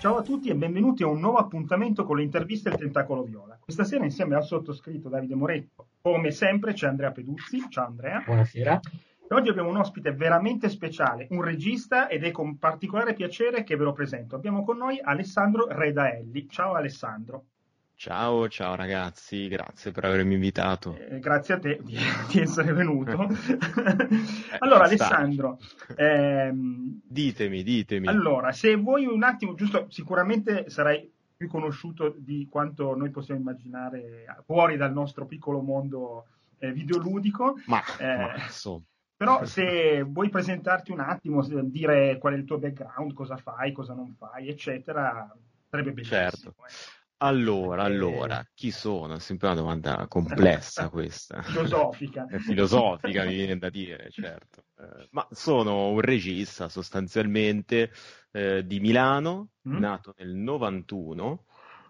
Ciao a tutti e benvenuti a un nuovo appuntamento con le interviste del Tentacolo Viola. Questa sera insieme al sottoscritto Davide Moretto, come sempre c'è Andrea Peduzzi. Ciao Andrea. Buonasera. E oggi abbiamo un ospite veramente speciale, un regista ed è con particolare piacere che ve lo presento. Abbiamo con noi Alessandro Redaelli. Ciao Alessandro. Ciao, ciao ragazzi, grazie per avermi invitato. Eh, grazie a te di, di essere venuto. allora, Alessandro, ehm, ditemi, ditemi. Allora, se vuoi un attimo, giusto, sicuramente sarai più conosciuto di quanto noi possiamo immaginare fuori dal nostro piccolo mondo eh, videoludico. Ma, eh, ma so. Però se vuoi presentarti un attimo, dire qual è il tuo background, cosa fai, cosa non fai, eccetera, sarebbe bellissimo. Certo. Eh. Allora, allora, chi sono? È sempre una domanda complessa questa. Filosofica. Filosofica, mi viene da dire, certo. Eh, ma sono un regista sostanzialmente eh, di Milano, mm. nato nel 91.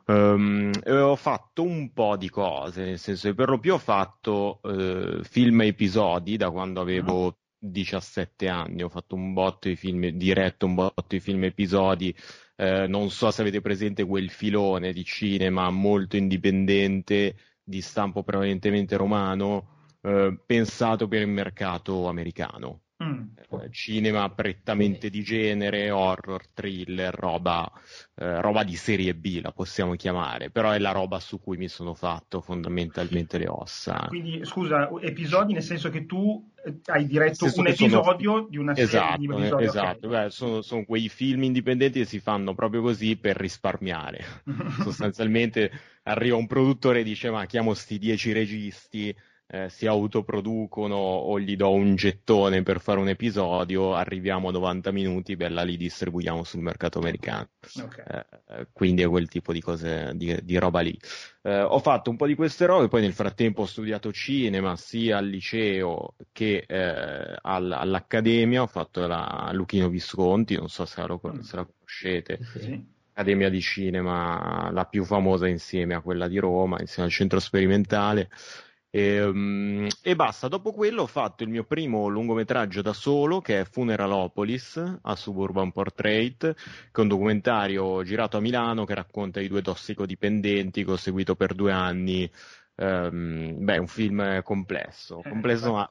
Um, ehm, e ho fatto un po' di cose, nel senso che per lo più ho fatto uh, film episodi da quando avevo mm. 17 anni, ho fatto un botto di film, diretto un botto di film episodi eh, non so se avete presente quel filone di cinema molto indipendente, di stampo prevalentemente romano, eh, pensato per il mercato americano. Mm. Eh, cinema prettamente di genere, horror, thriller, roba, eh, roba, di serie B la possiamo chiamare, però è la roba su cui mi sono fatto fondamentalmente le ossa. Quindi scusa, episodi nel senso che tu eh, hai diretto un episodio sono... di una serie esatto, di episodi. Esatto, okay. Beh, sono, sono, quei film indipendenti che si fanno proprio così per risparmiare. Sostanzialmente arriva un produttore e dice ma chiamo sti dieci registi eh, si autoproducono o gli do un gettone per fare un episodio, arriviamo a 90 minuti, bella li distribuiamo sul mercato americano. Okay. Eh, eh, quindi è quel tipo di cose, di, di roba lì. Eh, ho fatto un po' di queste robe, poi nel frattempo ho studiato cinema sia al liceo che eh, all, all'accademia, ho fatto la Luchino Visconti, non so se la, mm. se la conoscete. Sì. Accademia di Cinema, la più famosa insieme a quella di Roma, insieme al centro sperimentale. E, um, e, basta, dopo quello ho fatto il mio primo lungometraggio da solo che è Funeralopolis a Suburban Portrait, che è un documentario girato a Milano che racconta i due tossicodipendenti che ho seguito per due anni. Um, beh, un film complesso, eh, complesso ma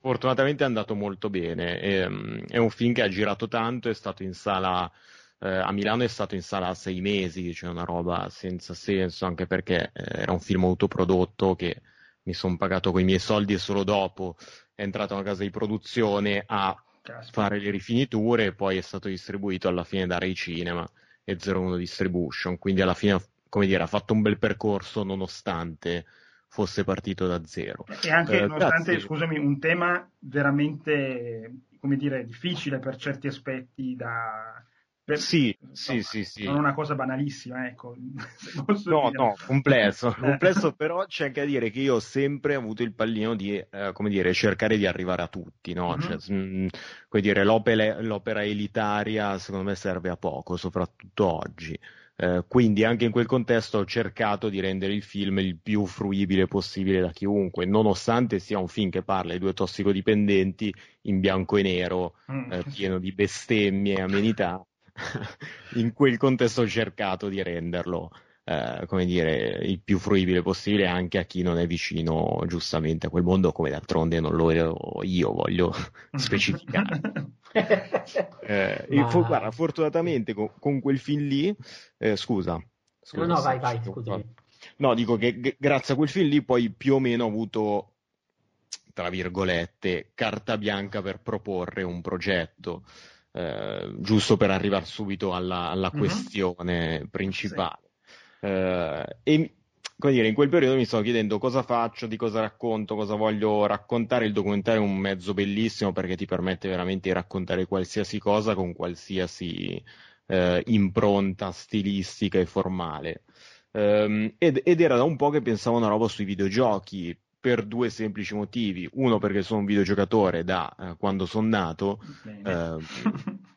fortunatamente è andato molto bene. E, um, è un film che ha girato tanto, è stato in sala eh, a Milano è stato in sala sei mesi, cioè una roba senza senso, anche perché eh, era un film autoprodotto che mi sono pagato con i miei soldi e solo dopo è entrato a una casa di produzione a Caspita. fare le rifiniture e poi è stato distribuito alla fine da Rai Cinema e 01 Distribution, quindi alla fine come dire, ha fatto un bel percorso nonostante fosse partito da zero. E anche, eh, nonostante, grazie. scusami, un tema veramente, come dire, difficile per certi aspetti da, per, sì, insomma, sì, sì, sì. Non una cosa banalissima, ecco. No, dire. no, complesso, complesso, però c'è anche da dire che io ho sempre avuto il pallino di, eh, come dire, cercare di arrivare a tutti, no? Mm-hmm. Cioè, mh, come dire, l'opera, l'opera, elitaria secondo me serve a poco, soprattutto oggi. Eh, quindi anche in quel contesto ho cercato di rendere il film il più fruibile possibile da chiunque, nonostante sia un film che parla di due tossicodipendenti in bianco e nero, mm. eh, pieno di bestemmie e amenità in quel contesto ho cercato di renderlo eh, come dire, il più fruibile possibile anche a chi non è vicino giustamente a quel mondo, come d'altronde non lo ero io, voglio specificare. eh, Ma... fu, guarda, fortunatamente con, con, quel film lì, eh, scusa, scusa. No, no, vai, vai, scusami. No, dico che g- grazie a quel film lì poi più o meno ho avuto tra virgolette, carta bianca per proporre un progetto. Eh, giusto per arrivare subito alla, alla uh-huh. questione principale. Sì. Eh, e come dire, in quel periodo mi stavo chiedendo cosa faccio, di cosa racconto, cosa voglio raccontare. Il documentario è un mezzo bellissimo perché ti permette veramente di raccontare qualsiasi cosa con qualsiasi eh, impronta stilistica e formale. Um, ed, ed, era da un po' che pensavo una roba sui videogiochi per due semplici motivi. Uno perché sono un videogiocatore da eh, quando sono nato, eh,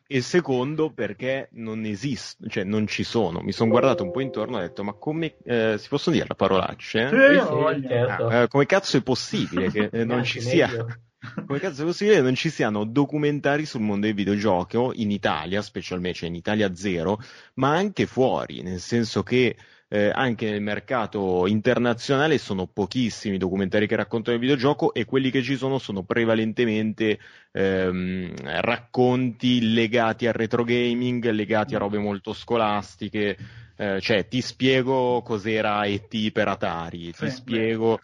e secondo perché non esistono, cioè non ci sono. Mi sono guardato un po' intorno e ho detto ma come eh, si possono dire la parolacce? Sì, sì, certo. ah, eh, come cazzo è possibile che eh, non ci sia... Come cazzo è possibile che non ci siano documentari sul mondo del videogioco in Italia, specialmente, cioè in Italia zero, ma anche fuori, nel senso che eh, anche nel mercato internazionale sono pochissimi i documentari che raccontano il videogioco e quelli che ci sono sono prevalentemente ehm, racconti legati al retro gaming, legati a robe molto scolastiche. Eh, cioè, ti spiego cos'era ET per Atari, ti spiego.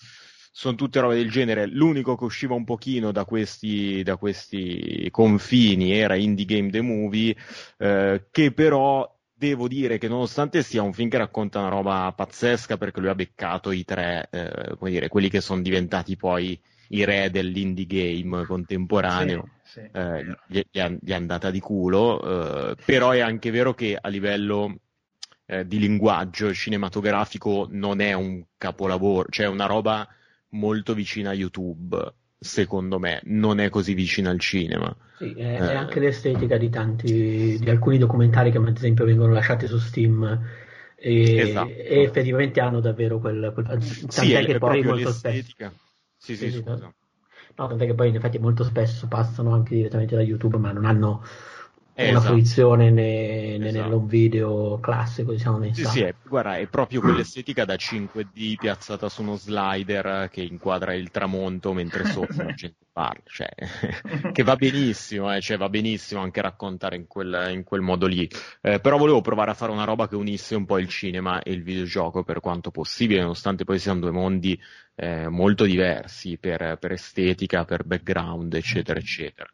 Sono tutte robe del genere. L'unico che usciva un pochino da questi, da questi confini era Indie Game The Movie, eh, che però devo dire che nonostante sia un film che racconta una roba pazzesca perché lui ha beccato i tre, eh, come dire, quelli che sono diventati poi i re dell'indie game contemporaneo, sì, sì, eh, gli, gli, è, andata di culo, eh, però è anche vero che a livello eh, di linguaggio cinematografico non è un capolavoro, cioè è una roba molto vicina a YouTube secondo me, non è così vicina al cinema. Sì, è, eh. è anche l'estetica di tanti, di alcuni documentari che ad esempio vengono lasciati su Steam e, esatto. e effettivamente hanno davvero quel, quel tant'è sì, che poi molto l'estetica. spesso sì, sì, sì, scusa. No, tant'è che poi in effetti molto spesso passano anche direttamente da YouTube, ma non hanno eh, una esatto. fruizione né, né esatto. nell'home video classico, diciamo. Sì, sì, è, guarda, è proprio quell'estetica da 5D piazzata su uno slider che inquadra il tramonto mentre sotto la gente parla, cioè, che va benissimo, eh, cioè, va benissimo anche raccontare in quel, in quel modo lì. Eh, però volevo provare a fare una roba che unisse un po' il cinema e il videogioco per quanto possibile, nonostante poi siano due mondi eh, molto diversi per, per estetica, per background, eccetera, eccetera.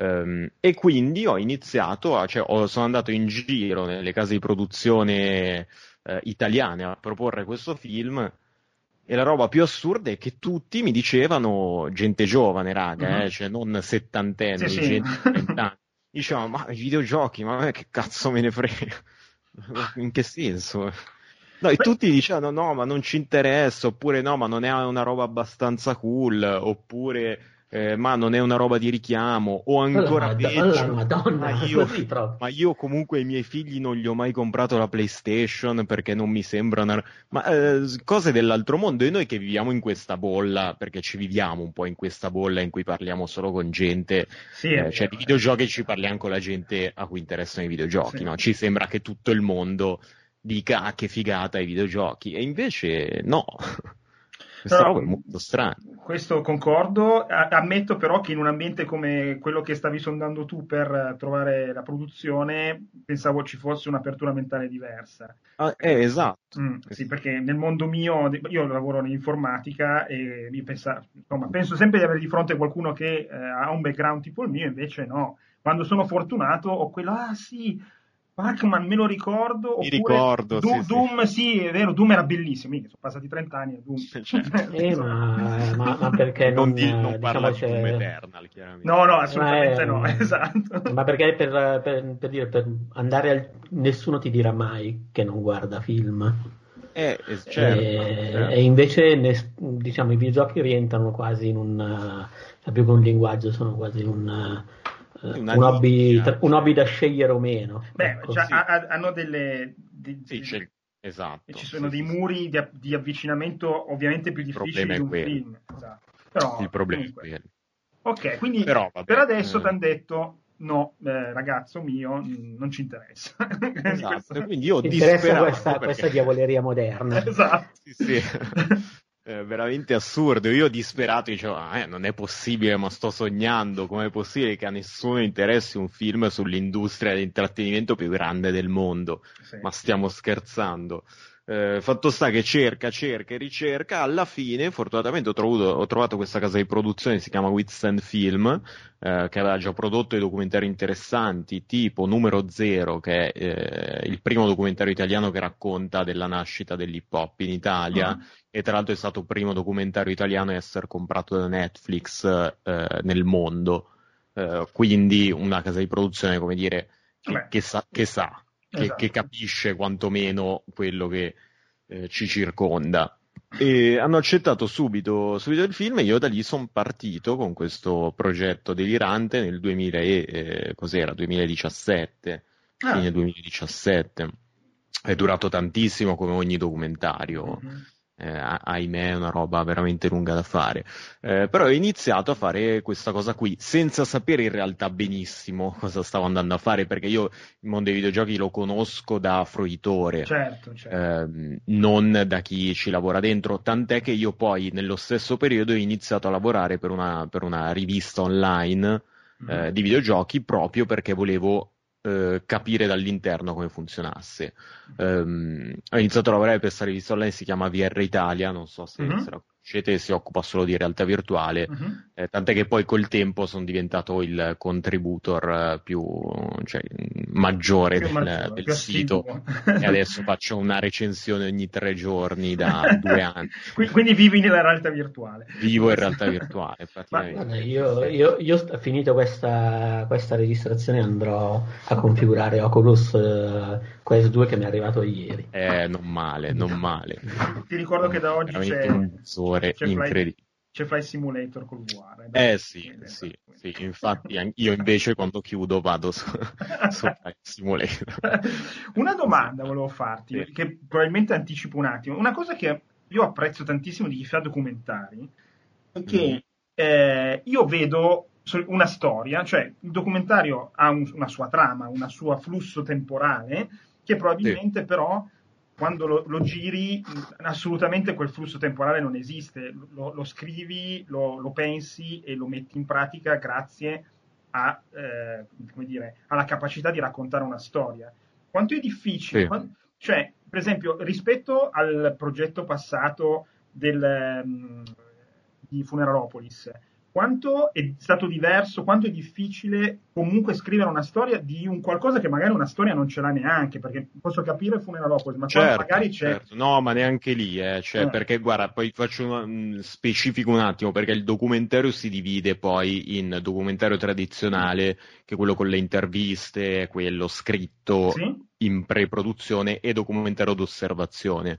Um, e quindi ho iniziato, a, cioè ho, sono andato in giro nelle case di produzione eh, italiane a proporre questo film e la roba più assurda è che tutti mi dicevano, gente giovane raga, mm-hmm. eh, cioè non settantenni, sì, gente di vent'anni, dicevano ma i videogiochi, ma che cazzo me ne frega, in che senso? No, e tutti dicevano no, ma non ci interessa, oppure no, ma non è una roba abbastanza cool, oppure eh, ma non è una roba di richiamo, o ancora peggio, Madonna, ma, io, ma, io, comunque ai miei figli non gli ho mai comprato la PlayStation perché non mi sembra una... Ma eh, cose dell'altro mondo e noi che viviamo in questa bolla, perché ci viviamo un po' in questa bolla in cui parliamo solo con gente, sì, eh, cioè di videogiochi ci parliamo con la gente a cui interessano i videogiochi, sì. no? Ci sembra che tutto il mondo dica ah, che figata i videogiochi e invece no. Questa roba è molto strana. Questo concordo, ammetto però che in un ambiente come quello che stavi sondando tu per trovare la produzione, pensavo ci fosse un'apertura mentale diversa. Ah, eh, esatto. Mm, sì, perché nel mondo mio, io lavoro in informatica e mi pensa, insomma, penso sempre di avere di fronte qualcuno che eh, ha un background tipo il mio, invece no. Quando sono fortunato ho quello, ah sì, Pac-Man me lo ricordo. Mi ricordo. Do- sì, Doom, sì. sì. è vero, Doom era bellissimo. Mica, sono passati 30 anni a Doom. Certo. eh, ma, ma, ma, perché non, non, di, non diciamo parla di Doom Eternal, chiaramente. No, no, assolutamente no, esatto. Ma perché per, per, per, dire, per andare al... Nessuno ti dirà mai che non guarda film. Eh, certo, e, certo. e, invece ne, diciamo, i videogiochi rientrano quasi in un... Cioè, più che un linguaggio, sono quasi un un hobby, un, hobby, da scegliere o meno. Beh, ecco. cioè, sì. ha, hanno delle... Di, sì, c'è, esatto. Ci sono sì, dei muri di, di, avvicinamento ovviamente più difficili di un quello. film. Esatto. Però, il problema comunque. è quello. Ok, quindi Però, vabbè, per adesso eh... ti hanno detto no, eh, ragazzo mio, non ci interessa. Esatto, quindi io ho disperato questa, perché... questa diavoleria moderna. esatto. Sì, sì. eh, veramente assurdo. Io disperato dicevo, ah, eh, non è possibile, ma sto sognando. Com'è possibile che a nessuno interessi un film sull'industria dell'intrattenimento più grande del mondo? Sì. Ma stiamo scherzando. Eh, fatto sta che cerca, cerca e ricerca, alla fine fortunatamente ho, trovato, ho trovato questa casa di produzione, si chiama Withstand Film, eh, che aveva già prodotto dei documentari interessanti, tipo Numero Zero, che è eh, il primo documentario italiano che racconta della nascita dell'hip hop in Italia, uh-huh. e tra l'altro è stato il primo documentario italiano a essere comprato da Netflix eh, nel mondo. Eh, quindi una casa di produzione, come dire, che, che sa, che sa che, esatto. che capisce quantomeno quello che eh, ci circonda. E hanno accettato subito, subito il film e io da lì sono partito con questo progetto delirante nel 2000 e, eh, cos'era, 2017, ah. fine 2017. È durato tantissimo come ogni documentario. Mm-hmm eh, ahimè è una roba veramente lunga da fare. Eh, però ho iniziato a fare questa cosa qui senza sapere in realtà benissimo cosa stavo andando a fare perché io il mondo dei videogiochi lo conosco da fruitore, certo, certo. Eh, non da chi ci lavora dentro, tant'è che io poi nello stesso periodo ho iniziato a lavorare per una, per una rivista online mm. di videogiochi proprio perché volevo eh, capire dall'interno come funzionasse. Um, ho iniziato a lavorare per questa rivista online, si chiama VR Italia, non so se, mm-hmm. se conoscete, si occupa solo di realtà virtuale, mm-hmm. eh, tant'è che poi col tempo sono diventato il contributor eh, più cioè, maggiore più del, maggiore, del più sito e adesso faccio una recensione ogni tre giorni da due anni. Quindi vivi nella realtà virtuale. Vivo in realtà virtuale, praticamente. Ma, io, io, io finito questa, questa registrazione andrò a configurare Oculus uh, Quest 2 che mi è arrivato ieri. Eh, non male, non male. Ti ricordo che da oggi c'è un sole incredibile. C'è Fly Simulator col VR. Eh, eh sì, sì, sì, infatti io invece quando chiudo vado su, su Fly Simulator. Una domanda volevo farti, sì. che probabilmente anticipo un attimo. Una cosa che io apprezzo tantissimo di chi fa documentari è che mm. eh, io vedo una storia, cioè il documentario ha un, una sua trama, un suo flusso temporale che probabilmente sì. però quando lo, lo, giri assolutamente quel flusso temporale non esiste, lo, lo scrivi, lo, lo, pensi e lo metti in pratica grazie a, eh, dire, alla capacità di raccontare una storia. Quanto è difficile, sì. quando, cioè per esempio rispetto al progetto passato del, um, di Funeralopolis, quanto è stato diverso, quanto è difficile comunque scrivere una storia di un qualcosa che magari una storia non ce l'ha neanche, perché posso capire Funeralopolis, ma certo, magari c'è... Certo. No, ma neanche lì, eh. Cioè, eh. perché guarda, poi faccio una, mm, specifico un attimo, perché il documentario si divide poi in documentario tradizionale, che è quello con le interviste, quello scritto sì? in pre-produzione, e documentario d'osservazione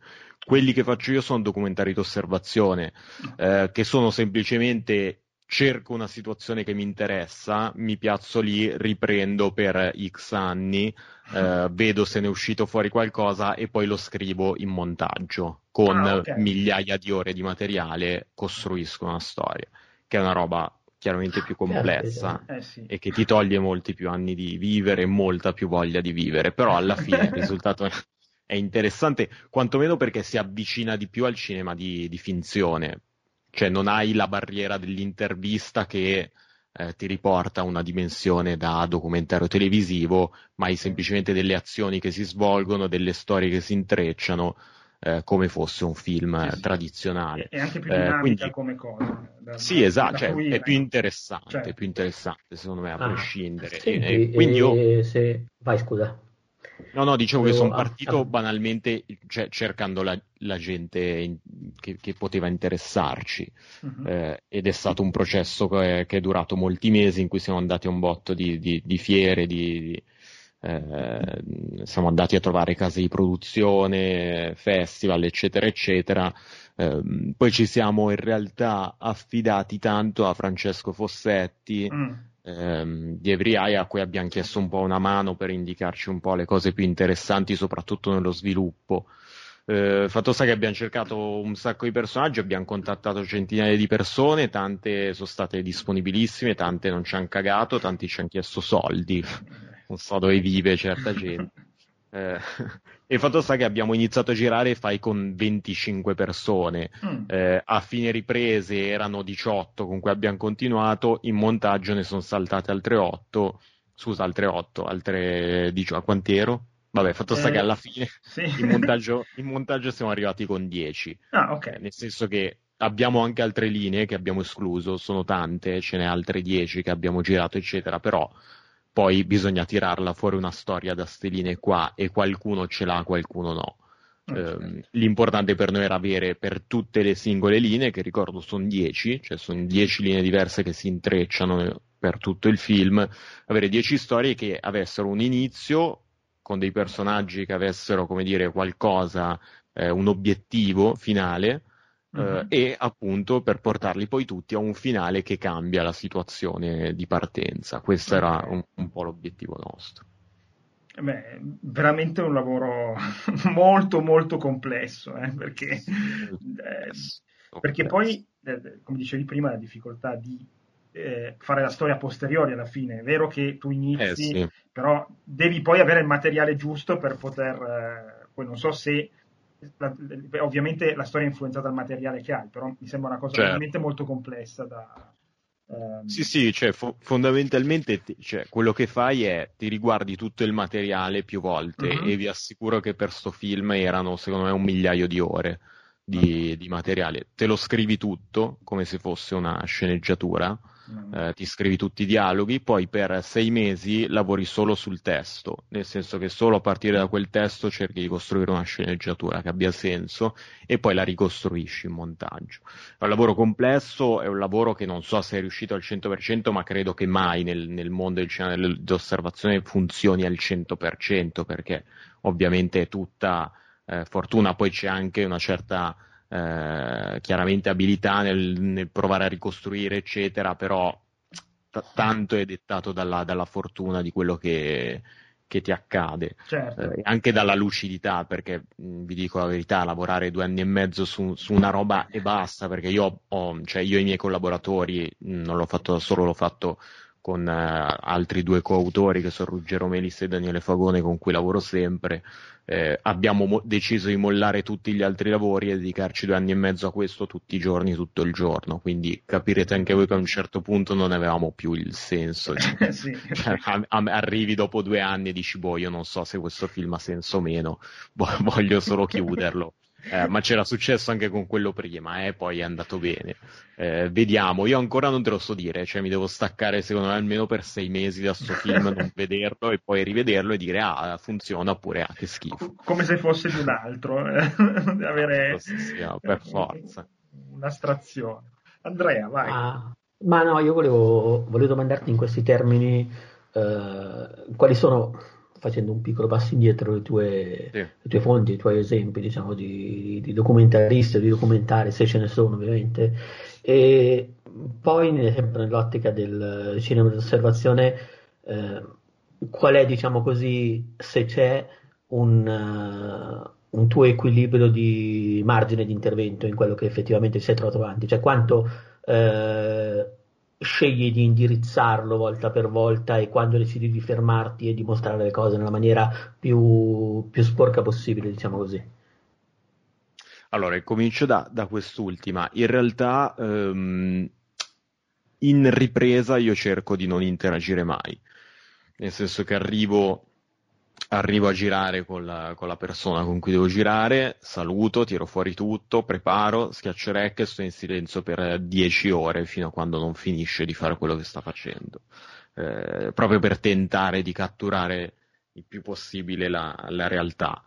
quelli che faccio io sono documentari d'osservazione, eh, che sono semplicemente cerco una situazione che mi interessa, mi piazzo lì, riprendo per X anni, eh, vedo se ne è uscito fuori qualcosa e poi lo scrivo in montaggio. Con ah, okay. migliaia di ore di materiale costruisco una storia, che è una roba chiaramente più complessa eh, sì. e che ti toglie molti più anni di vivere e molta più voglia di vivere, però alla fine il risultato è interessante, quantomeno perché si avvicina di più al cinema di, di finzione, cioè non hai la barriera dell'intervista che eh, ti riporta a una dimensione da documentario televisivo, ma hai semplicemente delle azioni che si svolgono, delle storie che si intrecciano. Eh, come fosse un film sì, tradizionale. È anche più dinamica eh, quindi, come cosa. Da, sì, esatto, cioè, è più interessante, certo. è più interessante secondo me a ah, prescindere. Senti, e, quindi io... Se... Vai, scusa. No, no, dicevo che sono partito banalmente cioè, cercando la, la gente in, che, che, poteva interessarci uh-huh. eh, ed è stato un processo che, che, è durato molti mesi in cui siamo andati a un botto di, di, di fiere, di, eh, siamo andati a trovare case di produzione, festival, eccetera, eccetera. Eh, poi ci siamo in realtà affidati tanto a Francesco Fossetti. Mm ehm, di Eye a cui abbiamo chiesto un po' una mano per indicarci un po' le cose più interessanti, soprattutto nello sviluppo. Eh, fatto sta che abbiamo cercato un sacco di personaggi, abbiamo contattato centinaia di persone, tante sono state disponibilissime, tante non ci hanno cagato, tanti ci hanno chiesto soldi, non so dove vive certa gente. Eh, e il fatto sta che abbiamo iniziato a girare fai con 25 persone. Mm. Eh, a fine riprese erano 18 con cui abbiamo continuato, in montaggio ne sono saltate altre 8. Scusa, altre 8, altre 18. A quanti ero? Vabbè, fatto sta eh, che alla fine sì. in, montaggio, in, montaggio, siamo arrivati con 10. Ah, ok. Eh, nel senso che abbiamo anche altre linee che abbiamo escluso, sono tante, ce n'è altre 10 che abbiamo girato, eccetera, però poi bisogna tirarla fuori una storia da steline qua e qualcuno ce l'ha, qualcuno no. Okay. Eh, l'importante per noi era avere per tutte le singole linee, che ricordo sono 10, cioè sono 10 linee diverse che si intrecciano per tutto il film, avere 10 storie che avessero un inizio con dei personaggi che avessero, come dire, qualcosa, eh, un obiettivo finale, Uh-huh. e appunto per portarli poi tutti a un finale che cambia la situazione di partenza. Questo era un, un, po' l'obiettivo nostro. Beh, veramente un lavoro molto molto complesso, eh, perché, eh, perché poi, eh, come dicevi prima, la difficoltà di eh, fare la storia posteriore alla fine. È vero che tu inizi, eh, sì. però devi poi avere il materiale giusto per poter, eh, poi non so se la, ovviamente la storia è influenzata dal materiale che hai, però mi sembra una cosa certo. veramente molto complessa da, Um... Sì, sì, cioè, fo- fondamentalmente cioè, quello che fai è ti riguardi tutto il materiale più volte uh-huh. e vi assicuro che per sto film erano secondo me un migliaio di ore di, di materiale. Te lo scrivi tutto come se fosse una sceneggiatura. Eh, ti scrivi tutti i dialoghi, poi per sei mesi lavori solo sul testo, nel senso che solo a partire da quel testo cerchi di costruire una sceneggiatura che abbia senso e poi la ricostruisci in montaggio. È un lavoro complesso, è un lavoro che non so se è riuscito al 100%, ma credo che mai nel, nel mondo del cinema dell'osservazione funzioni al 100%, perché ovviamente è tutta eh, fortuna, poi c'è anche una certa eh, chiaramente abilità nel, nel, provare a ricostruire, eccetera, però t- tanto è dettato dalla, dalla, fortuna di quello che, che ti accade, certo. eh, anche dalla lucidità, perché mh, vi dico la verità, lavorare due anni e mezzo su, su una roba e basta, perché io, ho, cioè io e i miei collaboratori, mh, non l'ho fatto da solo, l'ho fatto con uh, altri due coautori che sono Ruggero Melis e Daniele Fagone con cui lavoro sempre. Eh, abbiamo mo- deciso di mollare tutti gli altri lavori e dedicarci due anni e mezzo a questo tutti i giorni, tutto il giorno. Quindi capirete anche voi che a un certo punto non avevamo più il senso. sì. cioè, a- a- arrivi dopo due anni e dici, boh, io non so se questo film ha senso o meno, voglio solo chiuderlo. Eh, ma c'era successo anche con quello prima, eh, poi è andato bene. Eh, vediamo, io ancora non te lo so dire, cioè mi devo staccare secondo me almeno per sei mesi da sto film, non vederlo e poi rivederlo e dire ah funziona oppure ah che schifo. Come se fosse di un altro, eh? avere sì, sì, per forza. Un'astrazione. Andrea, vai. Ah, ma no, io volevo, volevo domandarti in questi termini eh, quali sono facendo un piccolo passo indietro le tue, sì. le tue fonti, i tuoi esempi diciamo, di, di documentaristi o di documentari, se ce ne sono ovviamente, e poi sempre nell'ottica del cinema d'osservazione, eh, qual è diciamo così, se c'è un, uh, un, tuo equilibrio di margine di intervento in quello che effettivamente si è trovato avanti, cioè quanto... Uh, scegli di indirizzarlo volta per volta e quando decidi di fermarti e di mostrare le cose nella maniera più, più sporca possibile, diciamo così. Allora, comincio da, da quest'ultima. In realtà, um, in ripresa io cerco di non interagire mai, nel senso che arrivo arrivo a girare con la, con la, persona con cui devo girare, saluto, tiro fuori tutto, preparo, schiaccio rec e sto in silenzio per 10 ore fino a quando non finisce di fare quello che sta facendo, eh, proprio per tentare di catturare il più possibile la, la realtà.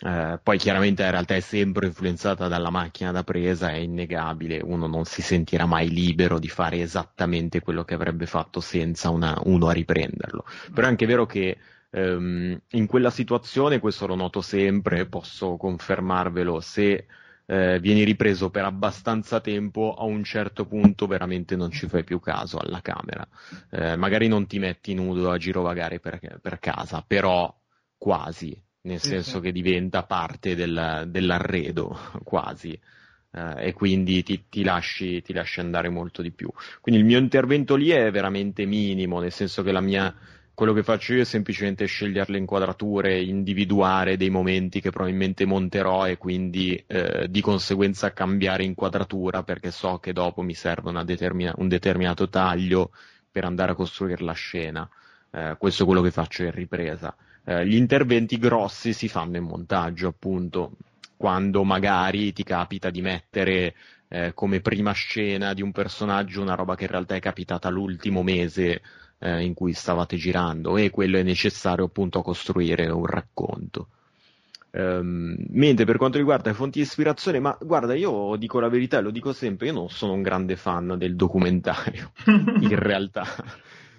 Eh, poi chiaramente la realtà è sempre influenzata dalla macchina da presa, è innegabile, uno non si sentirà mai libero di fare esattamente quello che avrebbe fatto senza una, uno a riprenderlo. Però è anche vero che Um, in quella situazione, questo lo noto sempre, posso confermarvelo, se eh, vieni ripreso per abbastanza tempo, a un certo punto veramente non ci fai più caso alla camera. Eh, magari non ti metti nudo a girovagare per, per casa, però quasi, nel senso che diventa parte del, dell'arredo, quasi. Uh, e quindi ti, ti, lasci, ti, lasci, andare molto di più. Quindi il mio intervento lì è veramente minimo, nel senso che la mia, quello che faccio io è semplicemente scegliere le inquadrature, individuare dei momenti che probabilmente monterò e quindi eh, di conseguenza cambiare inquadratura perché so che dopo mi serve determina- un determinato taglio per andare a costruire la scena. Eh, questo è quello che faccio in ripresa. Eh, gli interventi grossi si fanno in montaggio, appunto, quando magari ti capita di mettere eh, come prima scena di un personaggio una roba che in realtà è capitata l'ultimo mese eh, in cui stavate girando e quello è necessario appunto a costruire un racconto. Um, mentre per quanto riguarda le fonti di ispirazione, ma guarda, io dico la verità, lo dico sempre, io non sono un grande fan del documentario, in realtà.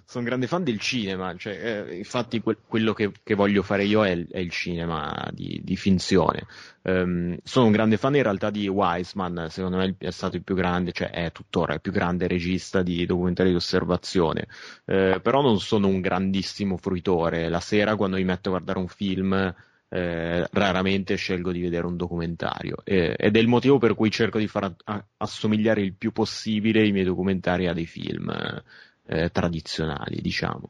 Sono grande fan del cinema, cioè, eh, infatti que- quello che, che, voglio fare io è è il cinema di, di finzione. Um, sono un grande fan in realtà di Wiseman, secondo me è stato il più grande, cioè è tuttora il più grande regista di documentari di osservazione, uh, però non sono un grandissimo fruitore. La sera quando mi metto a guardare un film eh, raramente scelgo di vedere un documentario eh, ed è il motivo per cui cerco di far a- assomigliare il più possibile i miei documentari a dei film eh, tradizionali, diciamo.